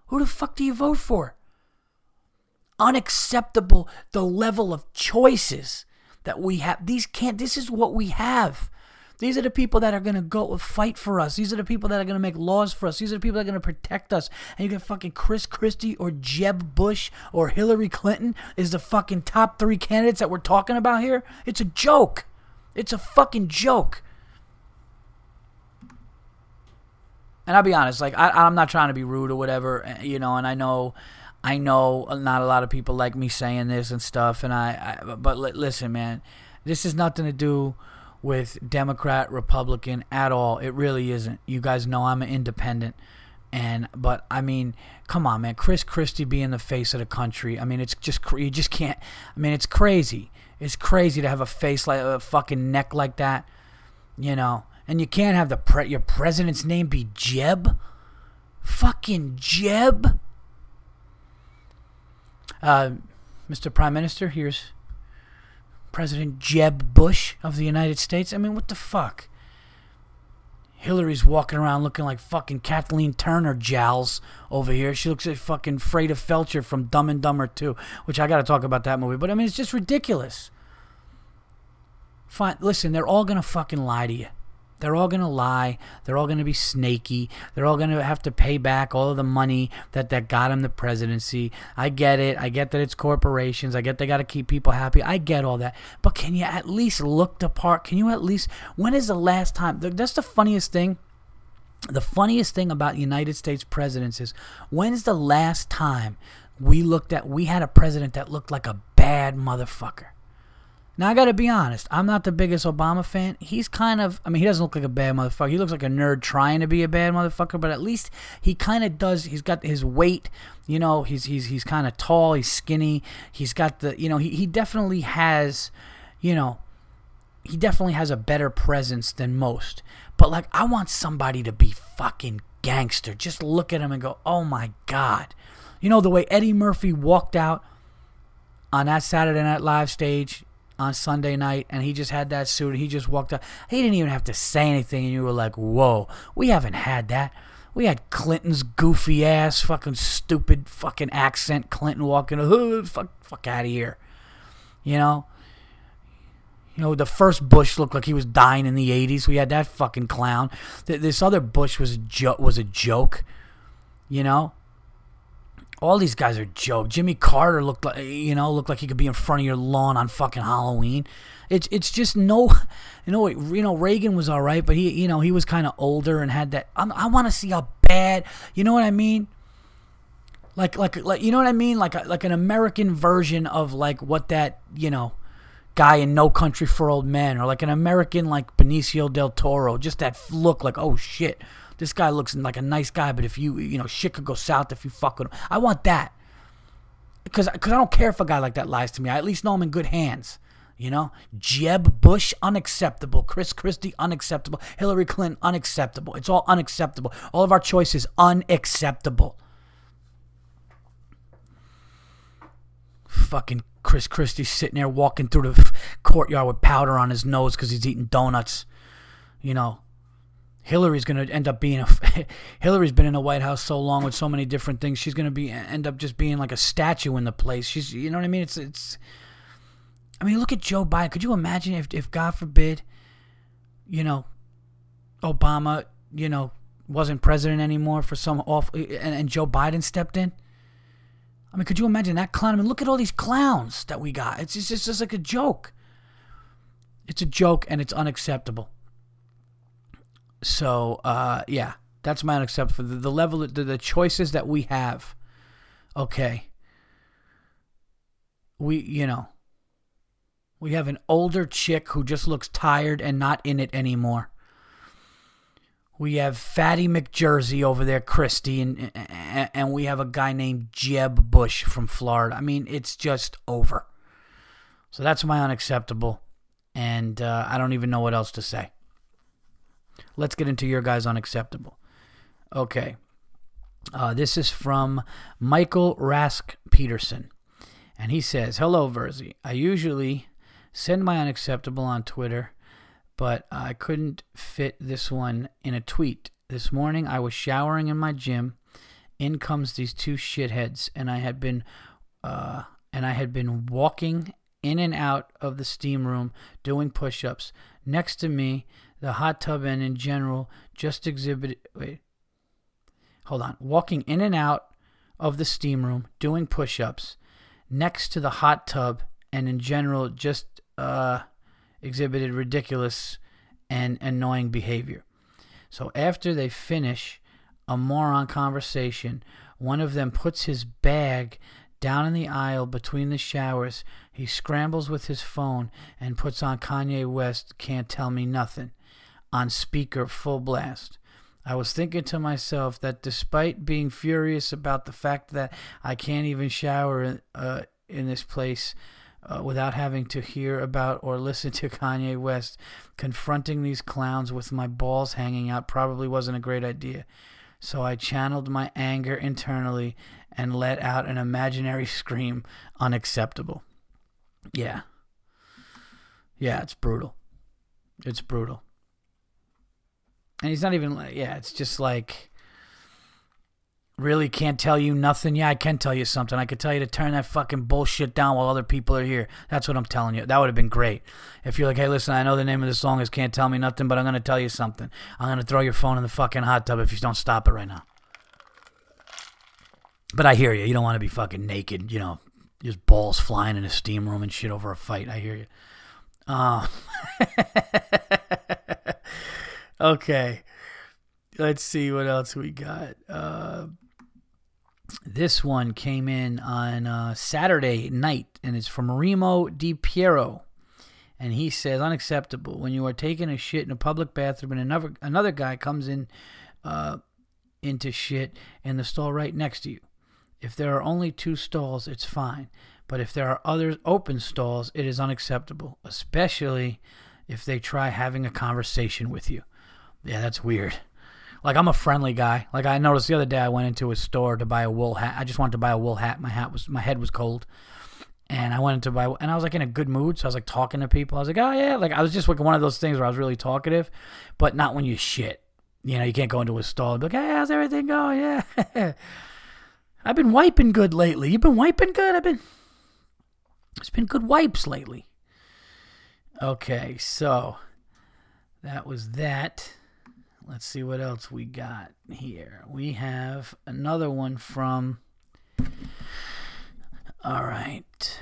Who the fuck do you vote for? Unacceptable the level of choices that we have these can't this is what we have these are the people that are going to go fight for us. These are the people that are going to make laws for us. These are the people that are going to protect us. And you get fucking Chris Christie or Jeb Bush or Hillary Clinton is the fucking top three candidates that we're talking about here. It's a joke. It's a fucking joke. And I'll be honest, like I, I'm not trying to be rude or whatever, eh, you know. And I know, I know, not a lot of people like me saying this and stuff. And I, I but listen, man, this has nothing to do with Democrat, Republican at all. It really isn't. You guys know I'm an independent. And but I mean, come on, man. Chris Christie being the face of the country. I mean, it's just you just can't. I mean, it's crazy. It's crazy to have a face like a fucking neck like that, you know. And you can't have the pre- your president's name be Jeb. Fucking Jeb. Uh, Mr. Prime Minister, here's President Jeb Bush of the United States. I mean, what the fuck? Hillary's walking around looking like fucking Kathleen Turner jowls over here. She looks like fucking Fraida Felcher from Dumb and Dumber 2, which I got to talk about that movie. But I mean, it's just ridiculous. Fine, listen, they're all gonna fucking lie to you. They're all going to lie. They're all going to be snaky. They're all going to have to pay back all of the money that, that got them the presidency. I get it. I get that it's corporations. I get they got to keep people happy. I get all that. But can you at least look the part? Can you at least, when is the last time? That's the funniest thing. The funniest thing about United States presidents is when's the last time we looked at, we had a president that looked like a bad motherfucker? Now I got to be honest. I'm not the biggest Obama fan. He's kind of. I mean, he doesn't look like a bad motherfucker. He looks like a nerd trying to be a bad motherfucker. But at least he kind of does. He's got his weight. You know, he's he's he's kind of tall. He's skinny. He's got the. You know, he he definitely has. You know, he definitely has a better presence than most. But like, I want somebody to be fucking gangster. Just look at him and go, oh my god. You know the way Eddie Murphy walked out on that Saturday Night Live stage on Sunday night and he just had that suit and he just walked out. He didn't even have to say anything and you were like, whoa, we haven't had that. We had Clinton's goofy ass, fucking stupid fucking accent. Clinton walking, oh, fuck, fuck out of here. You know? You know, the first Bush looked like he was dying in the 80s. We had that fucking clown. This other Bush was a, jo- was a joke. You know? All these guys are joke. Jimmy Carter looked like you know looked like he could be in front of your lawn on fucking Halloween. It's it's just no, you know you know Reagan was all right, but he you know he was kind of older and had that. I'm, i want to see a bad. You know what I mean? Like like like you know what I mean? Like a, like an American version of like what that you know guy in No Country for Old Men, or like an American like Benicio del Toro. Just that look like oh shit this guy looks like a nice guy, but if you, you know, shit could go south if you fuck with him. I want that. Because cause I don't care if a guy like that lies to me. I at least know I'm in good hands. You know, Jeb Bush, unacceptable. Chris Christie, unacceptable. Hillary Clinton, unacceptable. It's all unacceptable. All of our choices, unacceptable. Fucking Chris Christie sitting there walking through the courtyard with powder on his nose because he's eating donuts. You know, Hillary's going to end up being a. Hillary's been in the White House so long with so many different things. She's going to be end up just being like a statue in the place. She's, you know what I mean? It's it's I mean, look at Joe Biden. Could you imagine if, if God forbid, you know, Obama, you know, wasn't president anymore for some off, and, and Joe Biden stepped in? I mean, could you imagine that clown? I mean, look at all these clowns that we got. It's just, it's just like a joke. It's a joke and it's unacceptable. So, uh, yeah, that's my unacceptable. The, the level, the, the choices that we have. Okay. We, you know, we have an older chick who just looks tired and not in it anymore. We have Fatty McJersey over there, Christie, and, and we have a guy named Jeb Bush from Florida. I mean, it's just over. So that's my unacceptable. And uh, I don't even know what else to say. Let's get into your guys' unacceptable. Okay. Uh, this is from Michael Rask Peterson. And he says, Hello, Virzi. I usually Send my unacceptable on Twitter, but I couldn't fit this one in a tweet. This morning I was showering in my gym. In comes these two shitheads, and I had been, uh, and I had been walking in and out of the steam room doing push-ups. Next to me, the hot tub and in general just exhibited. Wait, hold on. Walking in and out of the steam room doing push-ups next to the hot tub and in general just uh, exhibited ridiculous and annoying behavior. So after they finish a moron conversation, one of them puts his bag down in the aisle between the showers. He scrambles with his phone and puts on Kanye West Can't Tell Me Nothing on speaker full blast. I was thinking to myself that despite being furious about the fact that I can't even shower uh, in this place, uh, without having to hear about or listen to Kanye West. Confronting these clowns with my balls hanging out probably wasn't a great idea. So I channeled my anger internally and let out an imaginary scream unacceptable. Yeah. Yeah, it's brutal. It's brutal. And he's not even yeah, it's just like really can't tell you nothing. Yeah, I can tell you something. I could tell you to turn that fucking bullshit down while other people are here. That's what I'm telling you. That would have been great. If you're like, hey, listen, I know the name of the song is Can't Tell Me Nothing, but I'm going to tell you something. I'm going to throw your phone in the fucking hot tub if you don't stop it right now. But I hear you. You don't want to be fucking naked, you know, just balls flying in a steam room and shit over a fight. I hear you. okay. Let's see what else we got. Uh, this one came in on uh, Saturday night, and it's from Remo Di Piero. And he says, unacceptable. When you are taking a shit in a public bathroom and another another guy comes in uh, into shit in the stall right next to you. If there are only two stalls, it's fine. But if there are other open stalls, it is unacceptable, especially if they try having a conversation with you. Yeah, that's weird. Like I'm a friendly guy. Like I noticed the other day, I went into a store to buy a wool hat. I just wanted to buy a wool hat. My hat was my head was cold, and I went to buy. And I was like in a good mood, so I was like talking to people. I was like, oh yeah, like I was just like one of those things where I was really talkative, but not when you shit. You know, you can't go into a stall and be like, hey, how's everything going? Yeah. I've been wiping good lately. You've been wiping good? I've been. It's been good wipes lately. Okay, so that was that. Let's see what else we got here. We have another one from. All right.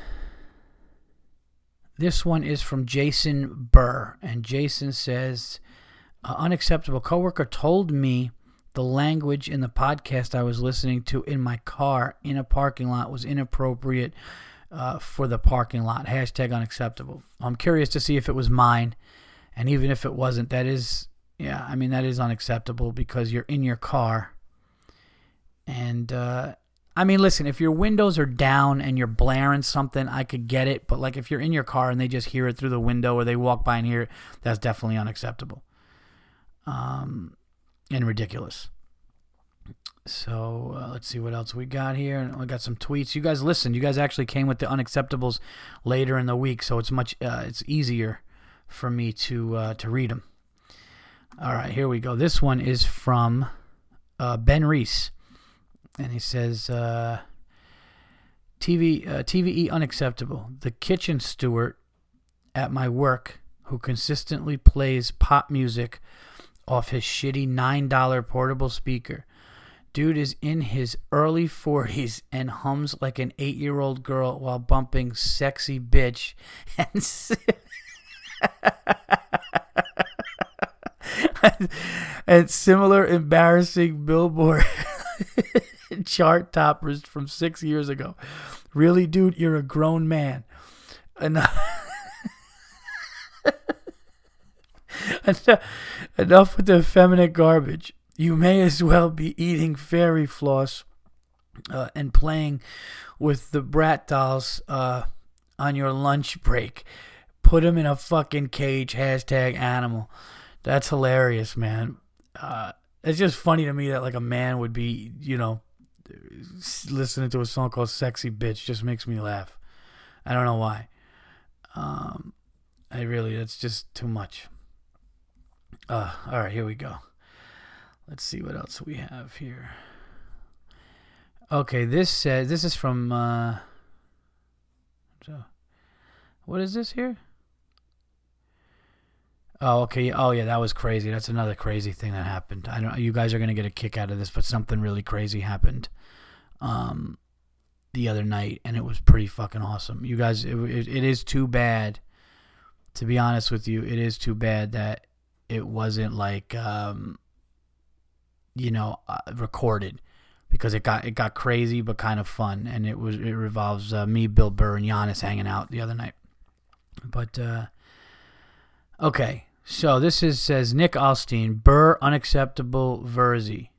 This one is from Jason Burr. And Jason says Unacceptable coworker told me the language in the podcast I was listening to in my car in a parking lot was inappropriate uh, for the parking lot. Hashtag unacceptable. I'm curious to see if it was mine. And even if it wasn't, that is yeah, I mean that is unacceptable because you're in your car, and uh, I mean, listen, if your windows are down and you're blaring something, I could get it. But like if you're in your car and they just hear it through the window or they walk by and hear it, that's definitely unacceptable. Um, and ridiculous. So uh, let's see what else we got here. And we got some tweets. You guys listened. You guys actually came with the unacceptables later in the week, so it's much uh, it's easier for me to uh, to read them. All right, here we go. This one is from uh, Ben Reese, and he says, uh, "TV uh, TVE unacceptable. The kitchen steward at my work who consistently plays pop music off his shitty nine dollar portable speaker." Dude is in his early 40s and hums like an eight year old girl while bumping sexy bitch and. and similar embarrassing billboard chart toppers from six years ago. Really, dude, you're a grown man. Enough, enough with the effeminate garbage. You may as well be eating fairy floss uh, and playing with the Bratz dolls uh, on your lunch break. Put them in a fucking cage. Hashtag animal. That's hilarious, man. Uh, it's just funny to me that like a man would be, you know, listening to a song called "Sexy Bitch." Just makes me laugh. I don't know why. Um, I really, that's just too much. Uh, all right, here we go. Let's see what else we have here. Okay, this says this is from. Uh, what is this here? Oh, okay. Oh, yeah, that was crazy. That's another crazy thing that happened. I don't. You guys are gonna get a kick out of this, but something really crazy happened, um, the other night, and it was pretty fucking awesome. You guys, it, it, it is too bad. To be honest with you, it is too bad that it wasn't like, um, you know, uh, recorded because it got it got crazy but kind of fun, and it was it revolves uh, me, Bill Burr, and Giannis hanging out the other night. But uh, okay, so this is says Nick Alstein, Burr unacceptable Virzi.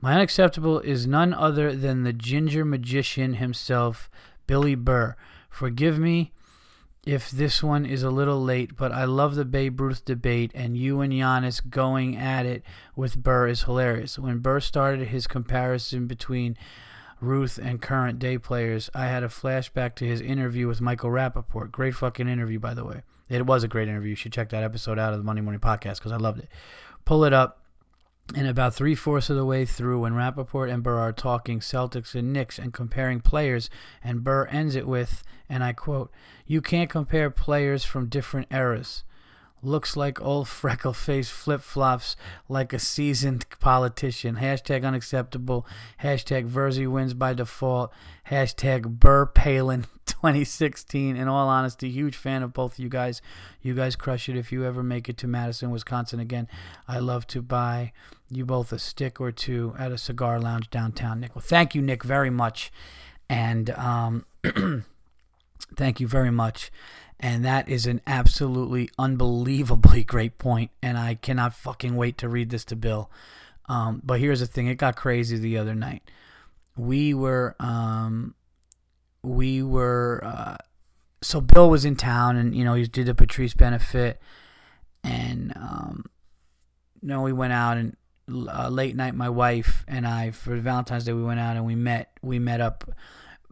My unacceptable is none other than the ginger magician himself, Billy Burr. Forgive me if this one is a little late, but I love the Babe Ruth debate, and you and Giannis going at it with Burr is hilarious. When Burr started his comparison between Ruth and current day players, I had a flashback to his interview with Michael Rapaport. Great fucking interview, by the way. It was a great interview. You should check that episode out of the Monday Morning Podcast because I loved it. Pull it up. And about three fourths of the way through, when Rapaport and Burr are talking Celtics and Knicks and comparing players, and Burr ends it with, and I quote, You can't compare players from different eras. Looks like old freckle face flip flops like a seasoned politician. Hashtag unacceptable. Hashtag Virzi wins by default. Hashtag Burr Palin 2016. In all honesty, huge fan of both of you guys. You guys crush it if you ever make it to Madison, Wisconsin again. I love to buy you both a stick or two at a cigar lounge downtown, Nick. Well, thank you, Nick, very much. And um, thank you very much. And that is an absolutely unbelievably great point, and I cannot fucking wait to read this to Bill. Um, but here's the thing: it got crazy the other night. We were, um, we were, uh, so Bill was in town, and you know he did the Patrice benefit, and um, you know we went out and uh, late night. My wife and I for Valentine's Day we went out and we met. We met up.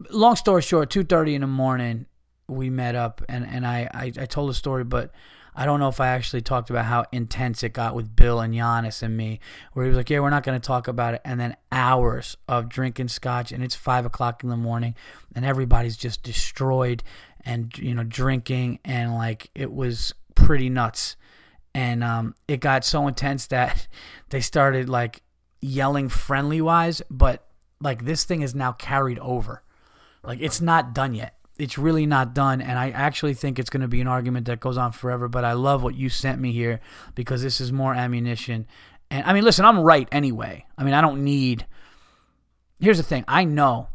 Long story short, two thirty in the morning we met up and, and I, I, I told a story, but I don't know if I actually talked about how intense it got with Bill and Giannis and me, where he was like, "Yeah, we're not going to talk about it," and then hours of drinking scotch, and it's five o'clock in the morning, and everybody's just destroyed, and you know, drinking, and like it was pretty nuts, and um, it got so intense that they started like yelling friendly wise, but like this thing is now carried over, like it's not done yet it's really not done and i actually think it's going to be an argument that goes on forever but i love what you sent me here because this is more ammunition. And i mean listen i'm right anyway. I mean i don't need here's the thing i know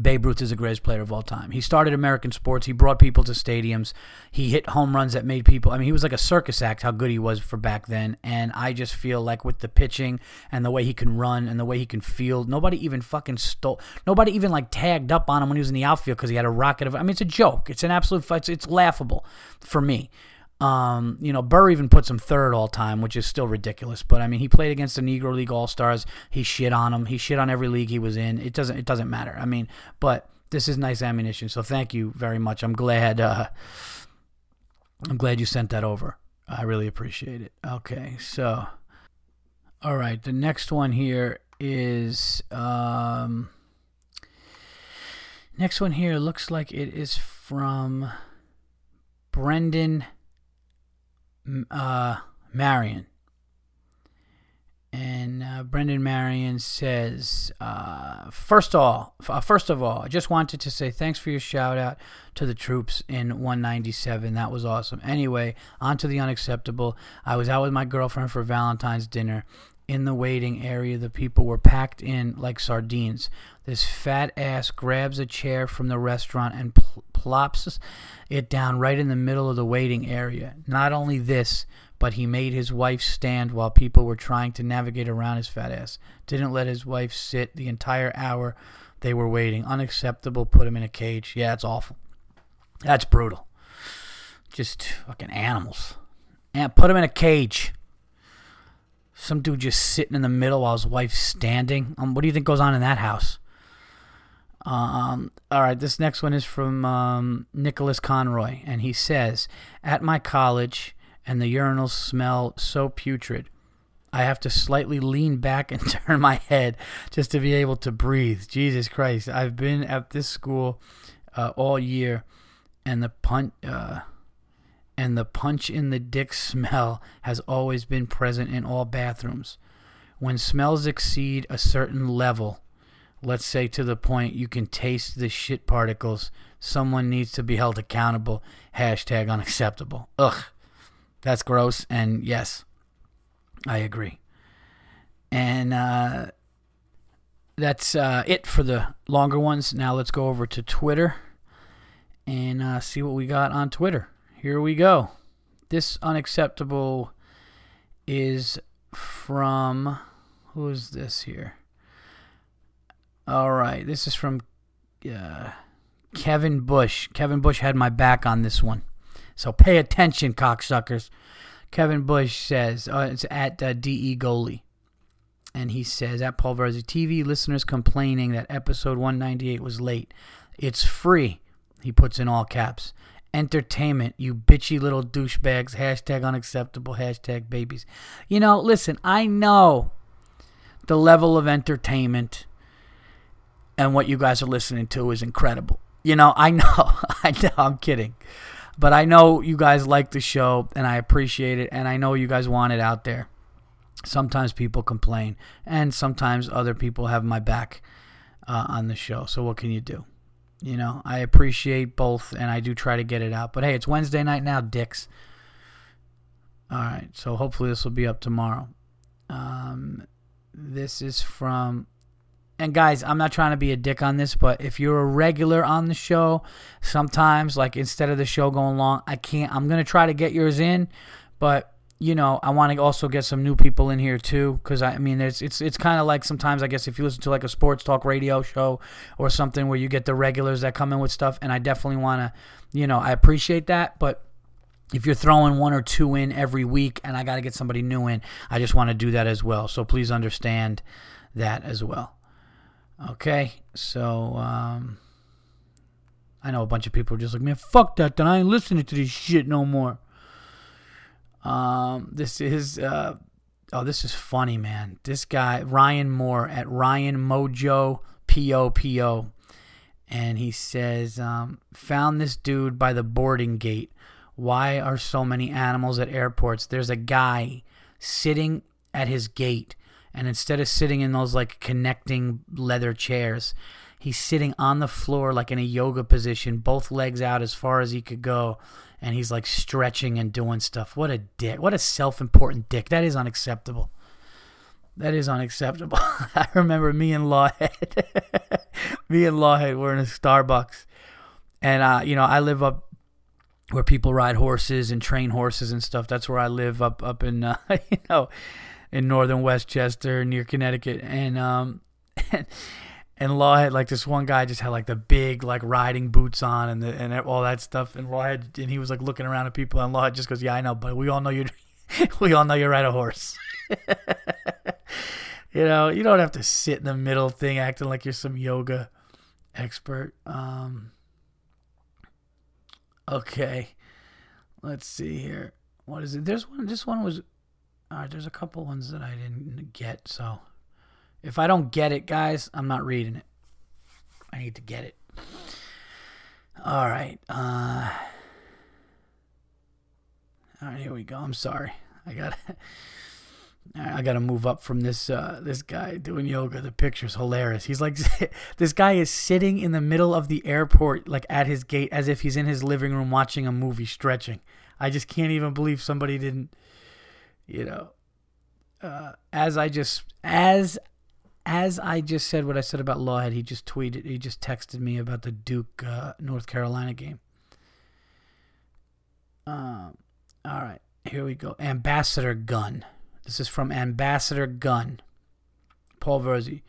Babe Ruth is the greatest player of all time. He started American sports. He brought people to stadiums. He hit home runs that made people. I mean, he was like a circus act. How good he was for back then. And I just feel like with the pitching and the way he can run and the way he can field, nobody even fucking stole. Nobody even like tagged up on him when he was in the outfield because he had a rocket of. I mean, it's a joke. It's an absolute. It's, it's laughable for me. Um, you know, Burr even puts him third all time, which is still ridiculous. But I mean, he played against the Negro League All Stars. He shit on him. He shit on every league he was in. It doesn't. It doesn't matter. I mean, but this is nice ammunition. So thank you very much. I'm glad. Uh, I'm glad you sent that over. I really appreciate it. Okay, so all right, the next one here is um, next one here looks like it is from Brendan uh, Marion. And uh, Brendan Marion says, uh, first all, uh, first of all, I just wanted to say thanks for your shout out to the troops in 197. That was awesome. Anyway, on to the unacceptable. I was out with my girlfriend for Valentine's dinner. In the waiting area, the people were packed in like sardines. This fat ass grabs a chair from the restaurant and pl- plops it down right in the middle of the waiting area. Not only this, but he made his wife stand while people were trying to navigate around his fat ass. Didn't let his wife sit the entire hour they were waiting. Unacceptable. Put him in a cage. Yeah, it's awful. That's brutal. Just fucking animals. And put him in a cage. Some dude just sitting in the middle while his wife's standing. Um, what do you think goes on in that house? Um, all right, this next one is from um, Nicholas Conroy, and he says, At my college, and the urinals smell so putrid. I have to slightly lean back and turn my head just to be able to breathe. Jesus Christ. I've been at this school uh, all year, and the punt." Uh, and the punch in the dick smell has always been present in all bathrooms. When smells exceed a certain level, let's say to the point you can taste the shit particles, someone needs to be held accountable. Hashtag unacceptable. Ugh. That's gross. And yes, I agree. And uh, that's uh, it for the longer ones. Now let's go over to Twitter and uh, see what we got on Twitter. Here we go. This unacceptable is from. Who is this here? All right. This is from uh, Kevin Bush. Kevin Bush had my back on this one. So pay attention, cocksuckers. Kevin Bush says, uh, it's at uh, DE Goalie. And he says, at Paul Virzi, TV listeners complaining that episode 198 was late. It's free, he puts in all caps. Entertainment, you bitchy little douchebags. Hashtag unacceptable. Hashtag babies. You know, listen, I know the level of entertainment and what you guys are listening to is incredible. You know, I know, I know, I'm kidding. But I know you guys like the show and I appreciate it and I know you guys want it out there. Sometimes people complain and sometimes other people have my back uh, on the show. So what can you do? You know, I appreciate both and I do try to get it out. But hey, it's Wednesday night now, dicks. All right, so hopefully this will be up tomorrow. Um, this is from and guys, I'm not trying to be a dick on this, but if you're a regular on the show, sometimes like instead of the show going long, I can't. I'm gonna try to get yours in, but you know, I want to also get some new people in here too, because I mean, it's it's it's kind of like sometimes I guess if you listen to like a sports talk radio show or something where you get the regulars that come in with stuff, and I definitely want to, you know, I appreciate that, but if you're throwing one or two in every week and I got to get somebody new in, I just want to do that as well. So please understand that as well. Okay, so um, I know a bunch of people are just like, man, fuck that. Then I ain't listening to this shit no more. Um, this is uh, oh, this is funny, man. This guy Ryan Moore at Ryan Mojo P O P O, and he says, um, found this dude by the boarding gate. Why are so many animals at airports? There's a guy sitting at his gate and instead of sitting in those like connecting leather chairs, he's sitting on the floor like in a yoga position, both legs out as far as he could go, and he's like stretching and doing stuff. What a dick. What a self-important dick. That is unacceptable. That is unacceptable. I remember me and Lawhead. me and Lawhead were in a Starbucks, and uh, you know I live up where people ride horses and train horses and stuff. That's where I live up up in uh, you know in northern Westchester near Connecticut, and um. And, and Law had like this one guy just had like the big like riding boots on and the, and all that stuff. And Law had and he was like looking around at people, and Law just goes, "Yeah, I know, but we all know you. we all know you ride a horse." you know, you don't have to sit in the middle thing acting like you're some yoga expert. Um, okay, let's see here. What is it? There's one. This one was. All right, there's a couple ones that I didn't get, so if I don't get it, guys, I'm not reading it. I need to get it. All right. Uh, all right, here we go. I'm sorry. I got I got to move up from this uh, this guy doing yoga. The picture's hilarious. He's like this guy is sitting in the middle of the airport like at his gate as if he's in his living room watching a movie stretching. I just can't even believe somebody didn't you know uh, as I just as as I just said what I said about Lawhead, he just tweeted, he just texted me about the Duke uh, North Carolina game. Um, all right, here we go. Ambassador Gun. This is from Ambassador Gun. Paul Virzi.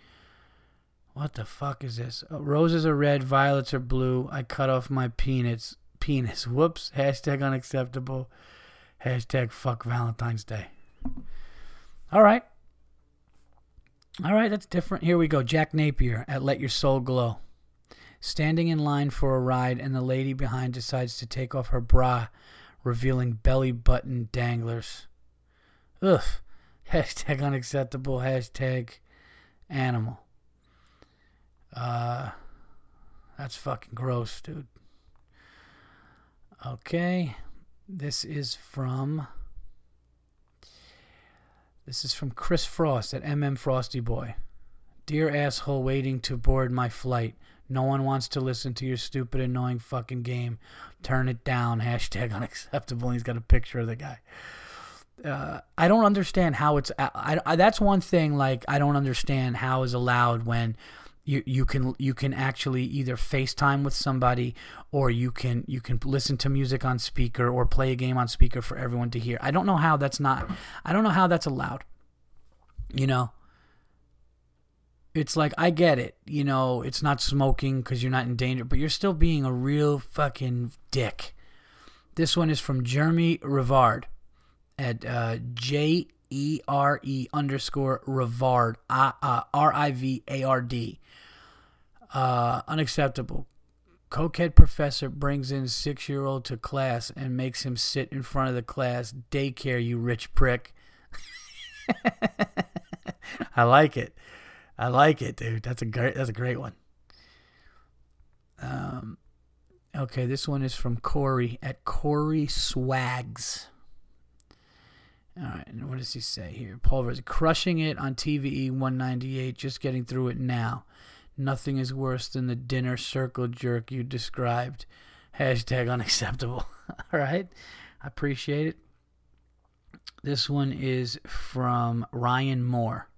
What the fuck is this? Uh, roses are red, violets are blue. I cut off my penis. Penis. Whoops. Hashtag unacceptable. Hashtag fuck Valentine's Day. All right. All right, that's different. Here we go. Jack Napier at Let Your Soul Glow. Standing in line for a ride, and the lady behind decides to take off her bra, revealing belly button danglers. Ugh. Hashtag unacceptable. Hashtag animal. Uh, that's fucking gross, dude. Okay. This is from this is from Chris Frost at MM Frosty Boy. Dear asshole waiting to board my flight. No one wants to listen to your stupid, annoying fucking game. Turn it down. Hashtag unacceptable. he's got a picture of the guy. Uh, I don't understand how it's. I, I, that's one thing. Like I don't understand how is allowed when you you can you can actually either FaceTime with somebody or you can you can listen to music on speaker or play a game on speaker for everyone to hear. I don't know how that's not I don't know how that's allowed. You know, it's like I get it. You know, it's not smoking cuz you're not in danger, but you're still being a real fucking dick. This one is from Jeremy Rivard at uh, J E R E underscore Rivard, uh, R I V A R D. Uh, unacceptable. Cokehead professor brings in six year old to class and makes him sit in front of the class. Daycare, you rich prick. I like it. I like it, dude. That's a great. That's a great one. Um, okay, this one is from Corey at Corey Swags. All right, and what does he say here? Pulverize, crushing it on TVE 198, just getting through it now. Nothing is worse than the dinner circle jerk you described. Hashtag unacceptable. All right. I appreciate it. This one is from Ryan Moore.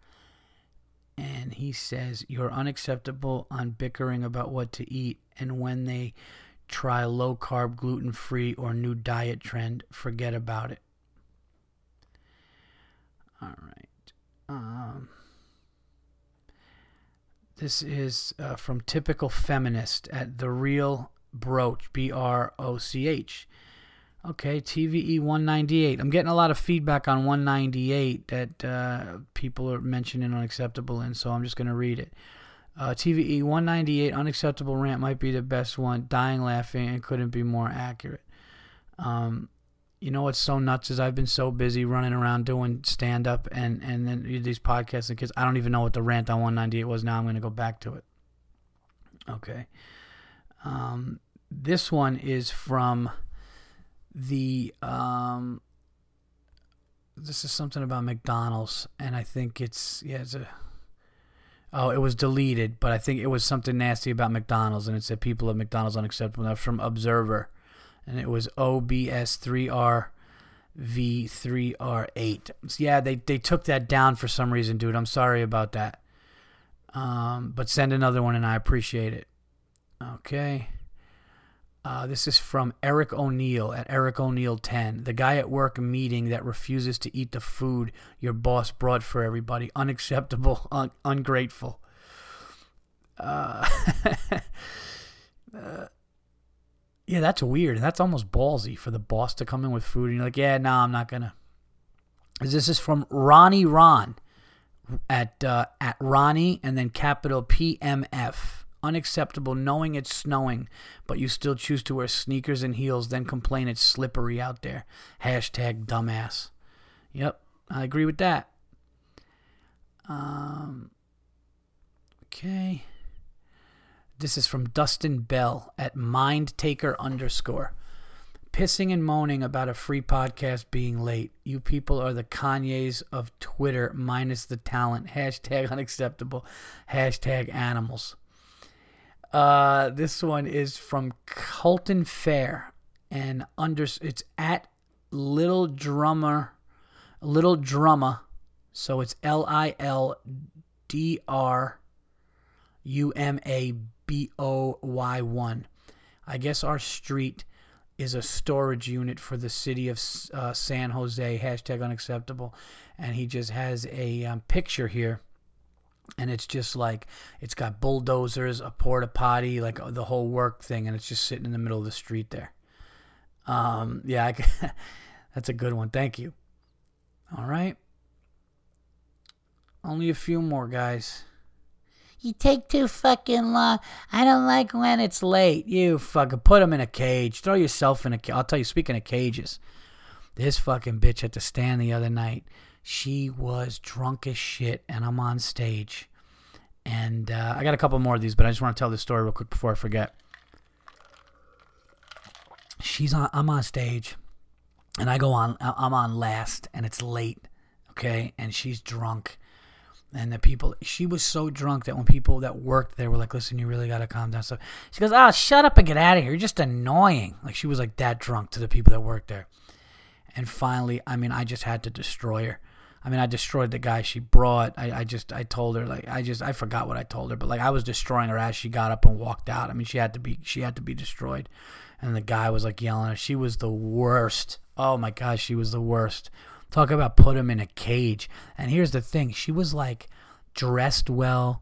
And he says, You're unacceptable on bickering about what to eat. And when they try low carb, gluten free, or new diet trend, forget about it. All right. Um, this is uh, from Typical Feminist at The Real Broach, B R O C H. Okay, TVE 198. I'm getting a lot of feedback on 198 that uh, people are mentioning unacceptable in, so I'm just going to read it. Uh, TVE 198, unacceptable rant might be the best one. Dying laughing and couldn't be more accurate. Um, you know what's so nuts is I've been so busy running around doing stand up and and then these podcasts and kids. I don't even know what the rant on 198 was. Now I'm going to go back to it. Okay. Um, this one is from the um, this is something about McDonald's and I think it's yeah it's a oh it was deleted but I think it was something nasty about McDonald's and it said people at McDonald's unacceptable. That's from Observer and it was OBS3R V3R8. So yeah, they, they took that down for some reason, dude. I'm sorry about that. Um, but send another one, and I appreciate it. Okay. Uh, this is from Eric O'Neill at Eric O'Neill 10. The guy at work meeting that refuses to eat the food your boss brought for everybody. Unacceptable, un- ungrateful. Uh, uh, yeah, that's weird. And That's almost ballsy for the boss to come in with food and you're like, yeah, no, nah, I'm not gonna. This is from Ronnie Ron at uh, at Ronnie and then capital PMF. Unacceptable knowing it's snowing, but you still choose to wear sneakers and heels, then complain it's slippery out there. Hashtag dumbass. Yep, I agree with that. Um, okay. This is from Dustin Bell at mindtaker underscore. Pissing and moaning about a free podcast being late. You people are the Kanye's of Twitter minus the talent. Hashtag unacceptable. Hashtag animals. Uh, this one is from Colton Fair and under it's at Little Drummer, Little Drummer. So it's L I L D R U M A B O Y 1. I guess our street is a storage unit for the city of uh, San Jose. Hashtag unacceptable. And he just has a um, picture here. And it's just like, it's got bulldozers, a porta potty, like the whole work thing. And it's just sitting in the middle of the street there. Um, yeah, I, that's a good one. Thank you. All right. Only a few more, guys. You take too fucking long. I don't like when it's late. You fucking put him in a cage. Throw yourself in a cage. I'll tell you, speaking of cages, this fucking bitch at the stand the other night, she was drunk as shit, and I'm on stage. And uh, I got a couple more of these, but I just want to tell this story real quick before I forget. She's on. I'm on stage, and I go on. I'm on last, and it's late. Okay, and she's drunk and the people she was so drunk that when people that worked there were like listen you really got to calm down. So she goes oh shut up and get out of here. You're just annoying. Like she was like that drunk to the people that worked there. And finally i mean i just had to destroy her. I mean i destroyed the guy she brought. I, I just i told her like i just i forgot what i told her but like i was destroying her as she got up and walked out. I mean she had to be she had to be destroyed. And the guy was like yelling at her. She was the worst. Oh my gosh she was the worst Talk about put him in a cage. And here's the thing she was like dressed well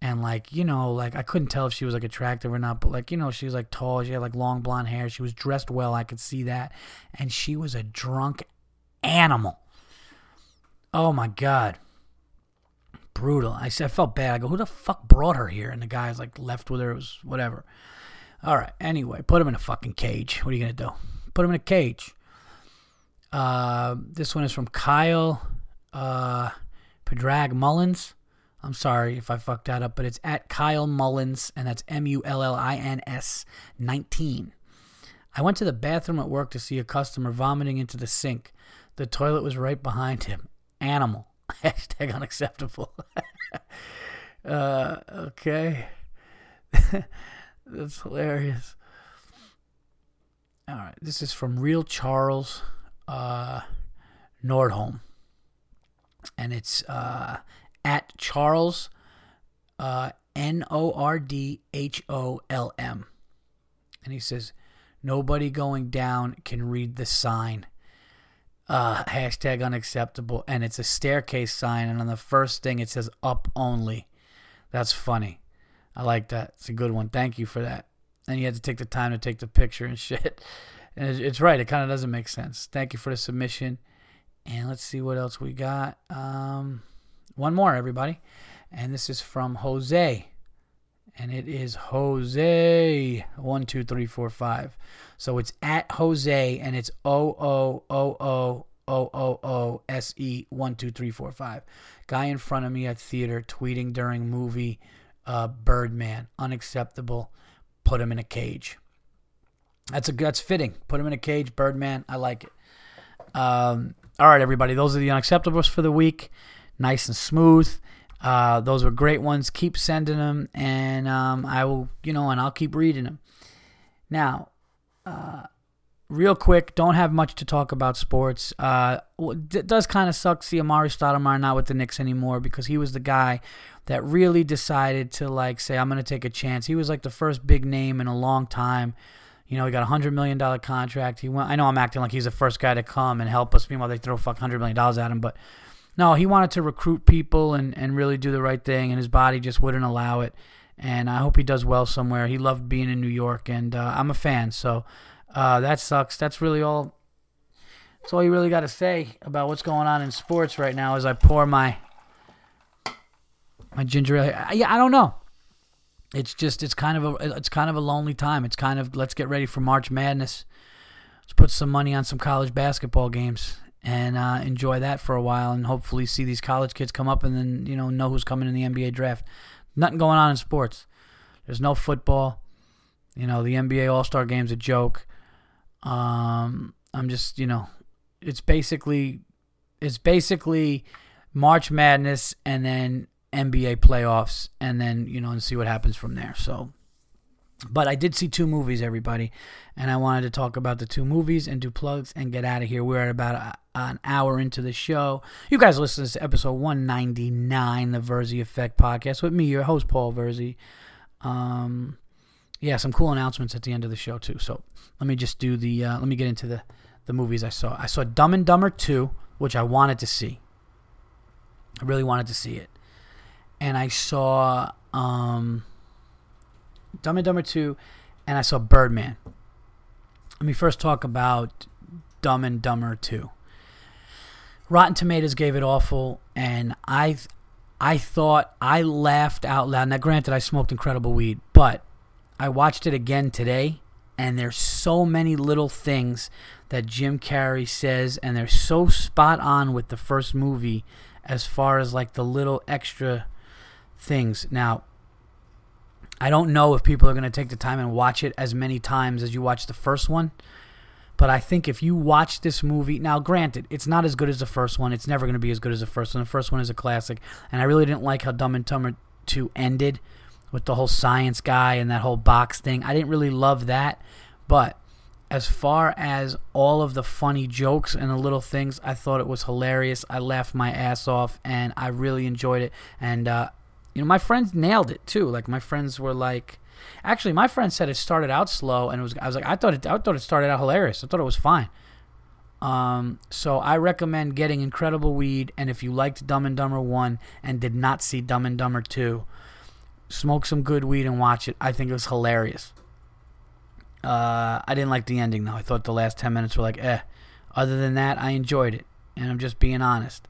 and like you know like i couldn't tell if she was like attractive or not but like you know she was like tall she had like long blonde hair she was dressed well i could see that. And she was a drunk animal. Oh my god. Brutal. I said i felt bad. I go who the fuck brought her here? And the guy's like left with her. It was whatever. All right. Anyway put him in a fucking cage. What are you gonna do? Put him in a cage uh, this one is from Kyle uh, Padraig Mullins. I'm sorry if I fucked that up, but it's at Kyle Mullins, and that's M U L L I N S 19. I went to the bathroom at work to see a customer vomiting into the sink. The toilet was right behind him. Animal. Hashtag unacceptable. uh, okay. That's hilarious. All right. This is from Real Charles uh, Nordholm, and it's uh, at Charles uh, N O R D H O L M, and he says, "Nobody going down can read the sign." Uh, hashtag unacceptable, and it's a staircase sign, and on the first thing it says "up only." That's funny. I like that. It's a good one. Thank you for that. And you had to take the time to take the picture and shit. And it's right. It kind of doesn't make sense. Thank you for the submission. And let's see what else we got. Um, one more, everybody. And this is from Jose. And it is Jose one two three four five. So it's at Jose and it's O O O O O O O S E one two three four five. Guy in front of me at theater tweeting during movie uh, Birdman. Unacceptable. Put him in a cage. That's a that's fitting. Put him in a cage, Birdman. I like it. Um, all right, everybody. Those are the unacceptables for the week. Nice and smooth. Uh, those were great ones. Keep sending them, and um, I will, you know, and I'll keep reading them. Now, uh, real quick, don't have much to talk about sports. Uh, it does kind of suck see Amar'e Stoudemire not with the Knicks anymore because he was the guy that really decided to like say I'm going to take a chance. He was like the first big name in a long time. You know, he got a hundred million dollar contract. He went. I know I'm acting like he's the first guy to come and help us. Meanwhile, they throw fuck hundred million dollars at him, but no, he wanted to recruit people and and really do the right thing, and his body just wouldn't allow it. And I hope he does well somewhere. He loved being in New York, and uh, I'm a fan. So uh, that sucks. That's really all. That's all you really got to say about what's going on in sports right now. As I pour my my ginger ale. Yeah, I don't know. It's just it's kind of a it's kind of a lonely time. It's kind of let's get ready for March Madness. Let's put some money on some college basketball games and uh, enjoy that for a while, and hopefully see these college kids come up and then you know know who's coming in the NBA draft. Nothing going on in sports. There's no football. You know the NBA All Star Game's a joke. Um, I'm just, you know, it's basically, it's basically March Madness and then NBA playoffs, and then you know, and see what happens from there. So, but I did see two movies, everybody, and I wanted to talk about the two movies and do plugs and get out of here. We're at about a, an hour into the show. You guys listen to episode 199, the Virzi Effect podcast with me, your host Paul Virzi. Um, yeah, some cool announcements at the end of the show too. So let me just do the. Uh, let me get into the the movies I saw. I saw Dumb and Dumber two, which I wanted to see. I really wanted to see it, and I saw um, Dumb and Dumber two, and I saw Birdman. Let me first talk about Dumb and Dumber two. Rotten Tomatoes gave it awful, and I, I thought I laughed out loud. Now, granted, I smoked incredible weed, but I watched it again today, and there's so many little things that Jim Carrey says, and they're so spot on with the first movie as far as like the little extra things. Now, I don't know if people are going to take the time and watch it as many times as you watch the first one. But I think if you watch this movie, now granted, it's not as good as the first one. It's never going to be as good as the first one. The first one is a classic. And I really didn't like how Dumb and Dumber 2 ended with the whole science guy and that whole box thing. I didn't really love that, but as far as all of the funny jokes and the little things, I thought it was hilarious. I laughed my ass off and I really enjoyed it. And uh, you know, my friends nailed it too. Like my friends were like, actually, my friend said it started out slow, and it was. I was like, I thought it. I thought it started out hilarious. I thought it was fine. Um, so I recommend getting Incredible Weed, and if you liked Dumb and Dumber one and did not see Dumb and Dumber two, smoke some good weed and watch it. I think it was hilarious. Uh, I didn't like the ending though. I thought the last ten minutes were like, eh. Other than that, I enjoyed it, and I'm just being honest.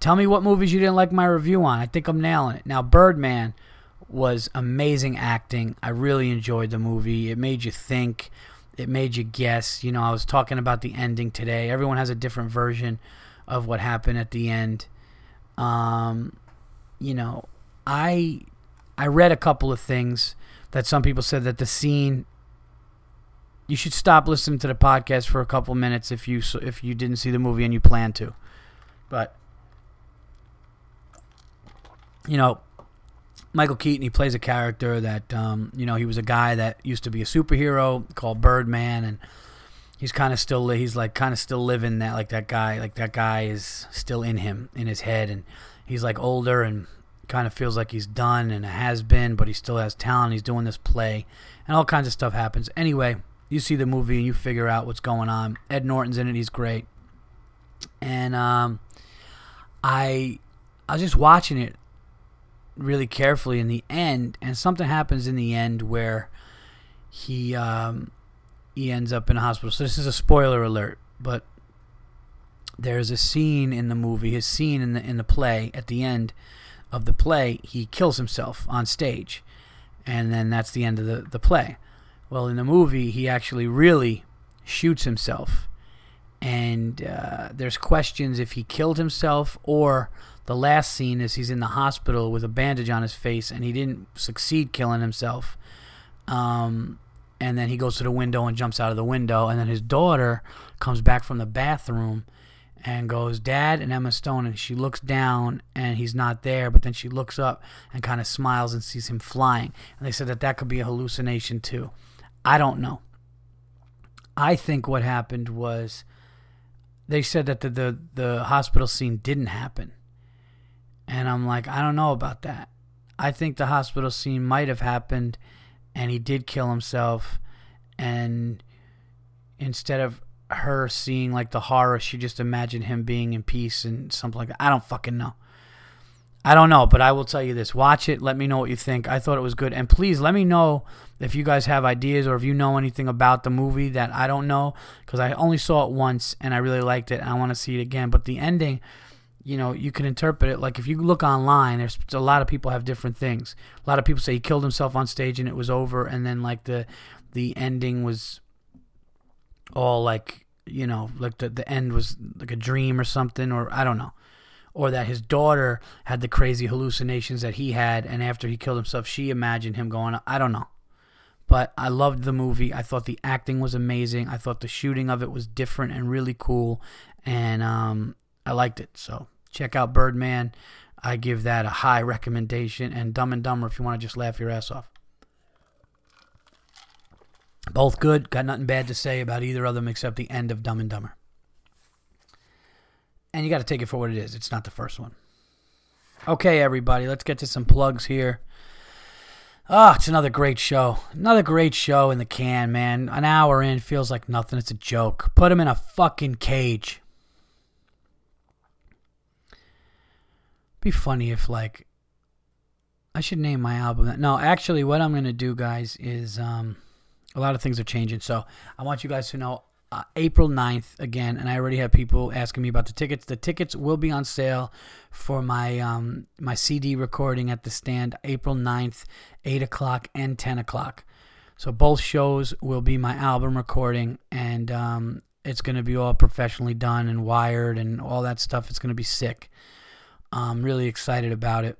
Tell me what movies you didn't like my review on. I think I'm nailing it. Now, Birdman was amazing acting. I really enjoyed the movie. It made you think. It made you guess. You know, I was talking about the ending today. Everyone has a different version of what happened at the end. Um, you know, I I read a couple of things that some people said that the scene you should stop listening to the podcast for a couple minutes if you if you didn't see the movie and you plan to. But you know, Michael Keaton he plays a character that um, you know he was a guy that used to be a superhero called Birdman and he's kind of still he's like kind of still living that like that guy like that guy is still in him in his head and he's like older and kind of feels like he's done and has been, but he still has talent. He's doing this play, and all kinds of stuff happens. Anyway, you see the movie and you figure out what's going on. Ed Norton's in it; he's great. And um, I, I was just watching it really carefully in the end, and something happens in the end where he um, he ends up in a hospital. So this is a spoiler alert, but there's a scene in the movie, his scene in the in the play at the end of the play, he kills himself on stage. And then that's the end of the, the play. Well, in the movie, he actually really shoots himself. And uh, there's questions if he killed himself or the last scene is he's in the hospital with a bandage on his face and he didn't succeed killing himself. Um, and then he goes to the window and jumps out of the window. And then his daughter comes back from the bathroom and goes, Dad and Emma Stone. And she looks down and he's not there, but then she looks up and kind of smiles and sees him flying. And they said that that could be a hallucination too. I don't know. I think what happened was they said that the, the, the hospital scene didn't happen. And I'm like, I don't know about that. I think the hospital scene might have happened and he did kill himself. And instead of her seeing like the horror, she just imagined him being in peace and something like that. I don't fucking know. I don't know, but I will tell you this. Watch it. Let me know what you think. I thought it was good. And please let me know if you guys have ideas or if you know anything about the movie that I don't know because I only saw it once and I really liked it I want to see it again. But the ending, you know, you can interpret it like if you look online, there's a lot of people have different things. A lot of people say he killed himself on stage and it was over and then like the the ending was all like, you know, like the the end was like a dream or something or I don't know or that his daughter had the crazy hallucinations that he had, and after he killed himself, she imagined him going. I don't know. But I loved the movie. I thought the acting was amazing. I thought the shooting of it was different and really cool, and um, I liked it. So check out Birdman. I give that a high recommendation. And Dumb and Dumber if you want to just laugh your ass off. Both good. Got nothing bad to say about either of them except the end of Dumb and Dumber and you got to take it for what it is. It's not the first one. Okay, everybody, let's get to some plugs here. Ah, oh, it's another great show. Another great show in the can, man. An hour in feels like nothing. It's a joke. Put him in a fucking cage. Be funny if like I should name my album. No, actually what I'm to do guys is um a lot of things are changing. So, I want you guys to know uh, April 9th again, and I already have people asking me about the tickets. The tickets will be on sale for my um, my CD recording at the stand April 9th, 8 o'clock and 10 o'clock. So both shows will be my album recording, and um, it's going to be all professionally done and wired and all that stuff. It's going to be sick. I'm really excited about it.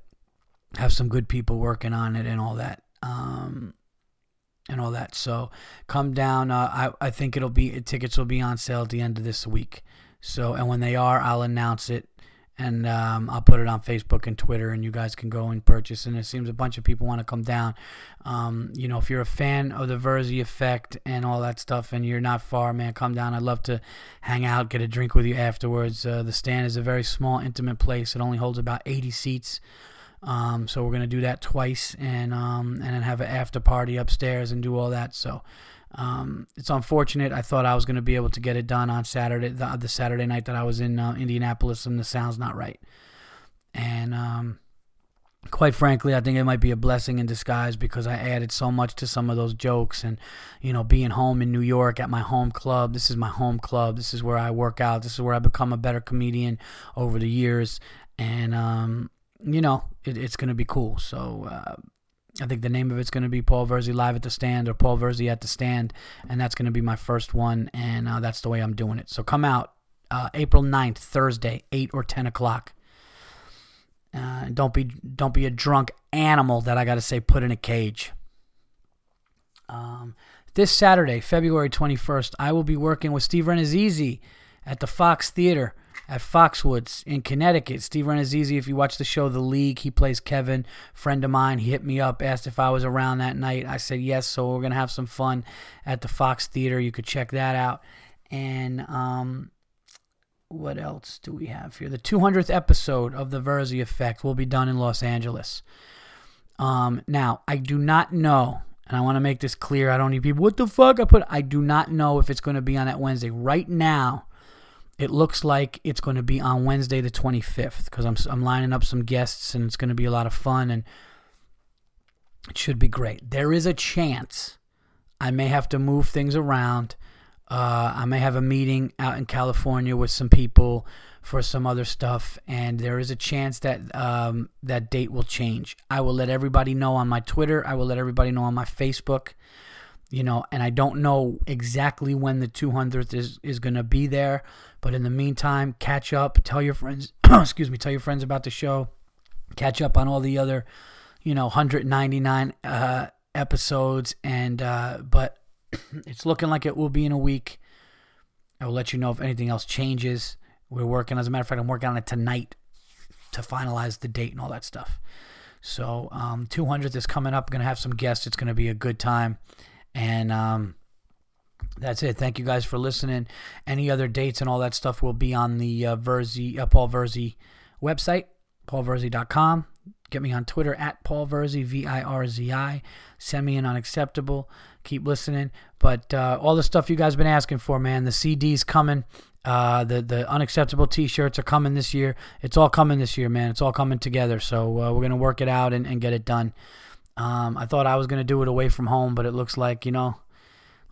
Have some good people working on it and all that. Um, and all that. So come down. Uh, I I think it'll be tickets will be on sale at the end of this week. So and when they are, I'll announce it and um, I'll put it on Facebook and Twitter, and you guys can go and purchase. And it seems a bunch of people want to come down. Um, you know, if you're a fan of the Virzi effect and all that stuff, and you're not far, man, come down. I'd love to hang out, get a drink with you afterwards. Uh, the stand is a very small, intimate place. It only holds about 80 seats. Um, so we're gonna do that twice, and um, and then have an after party upstairs and do all that. So um, it's unfortunate. I thought I was gonna be able to get it done on Saturday, the, the Saturday night that I was in uh, Indianapolis, and the sound's not right. And um, quite frankly, I think it might be a blessing in disguise because I added so much to some of those jokes. And, you know, being home in New York at my home club, this is my home club. This is where I work out. This is where I become a better comedian over the years. And, um, you know, it, it's going to be cool. So uh, I think the name of it's going to be Paul Virzi Live at the Stand or Paul Virzi at the Stand. And that's going to be my first one. And uh, that's the way I'm doing it. So come out uh, April 9th, Thursday, 8 or 10 o'clock. Uh, don't be don't be a drunk animal that I got to say put in a cage. Um, this Saturday, February 21st, I will be working with Steve Rannazzisi at the Fox Theater at Foxwoods in Connecticut. Steve Rannazzisi, if you watch the show The League, he plays Kevin, friend of mine. He hit me up, asked if I was around that night. I said yes, so we're going to have some fun at the Fox Theater. You could check that out. And um, what else do we have here? The 200th episode of The Virzi Effect will be done in Los Angeles. Um, now, I do not know, and I want to make this clear. I don't need people, what the fuck? I put, I do not know if it's going to be on that Wednesday. Right now, it looks like it's going to be on Wednesday the 25th because I'm, I'm lining up some guests and it's going to be a lot of fun and it should be great. There is a chance I may have to move things around. Uh, I may have a meeting out in California with some people for some other stuff, and there is a chance that um, that date will change. I will let everybody know on my Twitter. I will let everybody know on my Facebook you know, and I don't know exactly when the 200th is, is going to be there. But in the meantime, catch up, tell your friends, excuse me, tell your friends about the show, catch up on all the other, you know, 199 uh, episodes. And, uh, but it's looking like it will be in a week. I will let you know if anything else changes. We're working, as a matter of fact, I'm working on it tonight to finalize the date and all that stuff. So, um, 200th is coming up. Going to have some guests. It's going to be a good time and um, That's it. Thank you guys for listening. Any other dates and all that stuff will be on the uh, Virzi, uh, Paul Virzi website, paulvirzi.com. Get me on Twitter at Paul Virzi, V I R Z I. Send me an unacceptable. Keep listening. But uh, all the stuff you guys been asking for, man. The CD's coming. Uh, the the unacceptable T-shirts are coming this year. It's all coming this year, man. It's all coming together. So uh, we're gonna work it out and, and get it done. Um, I thought I was gonna do it away from home, but it looks like you know,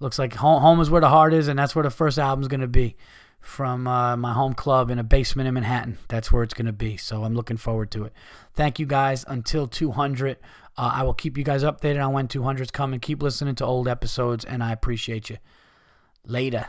looks like home, home is where the heart is, and that's where the first album's gonna be from uh, my home club in a basement in Manhattan. That's where it's gonna be. So I'm looking forward to it. Thank you guys. Until 200, uh, I will keep you guys updated on when 200's coming. Keep listening to old episodes, and I appreciate you. Later.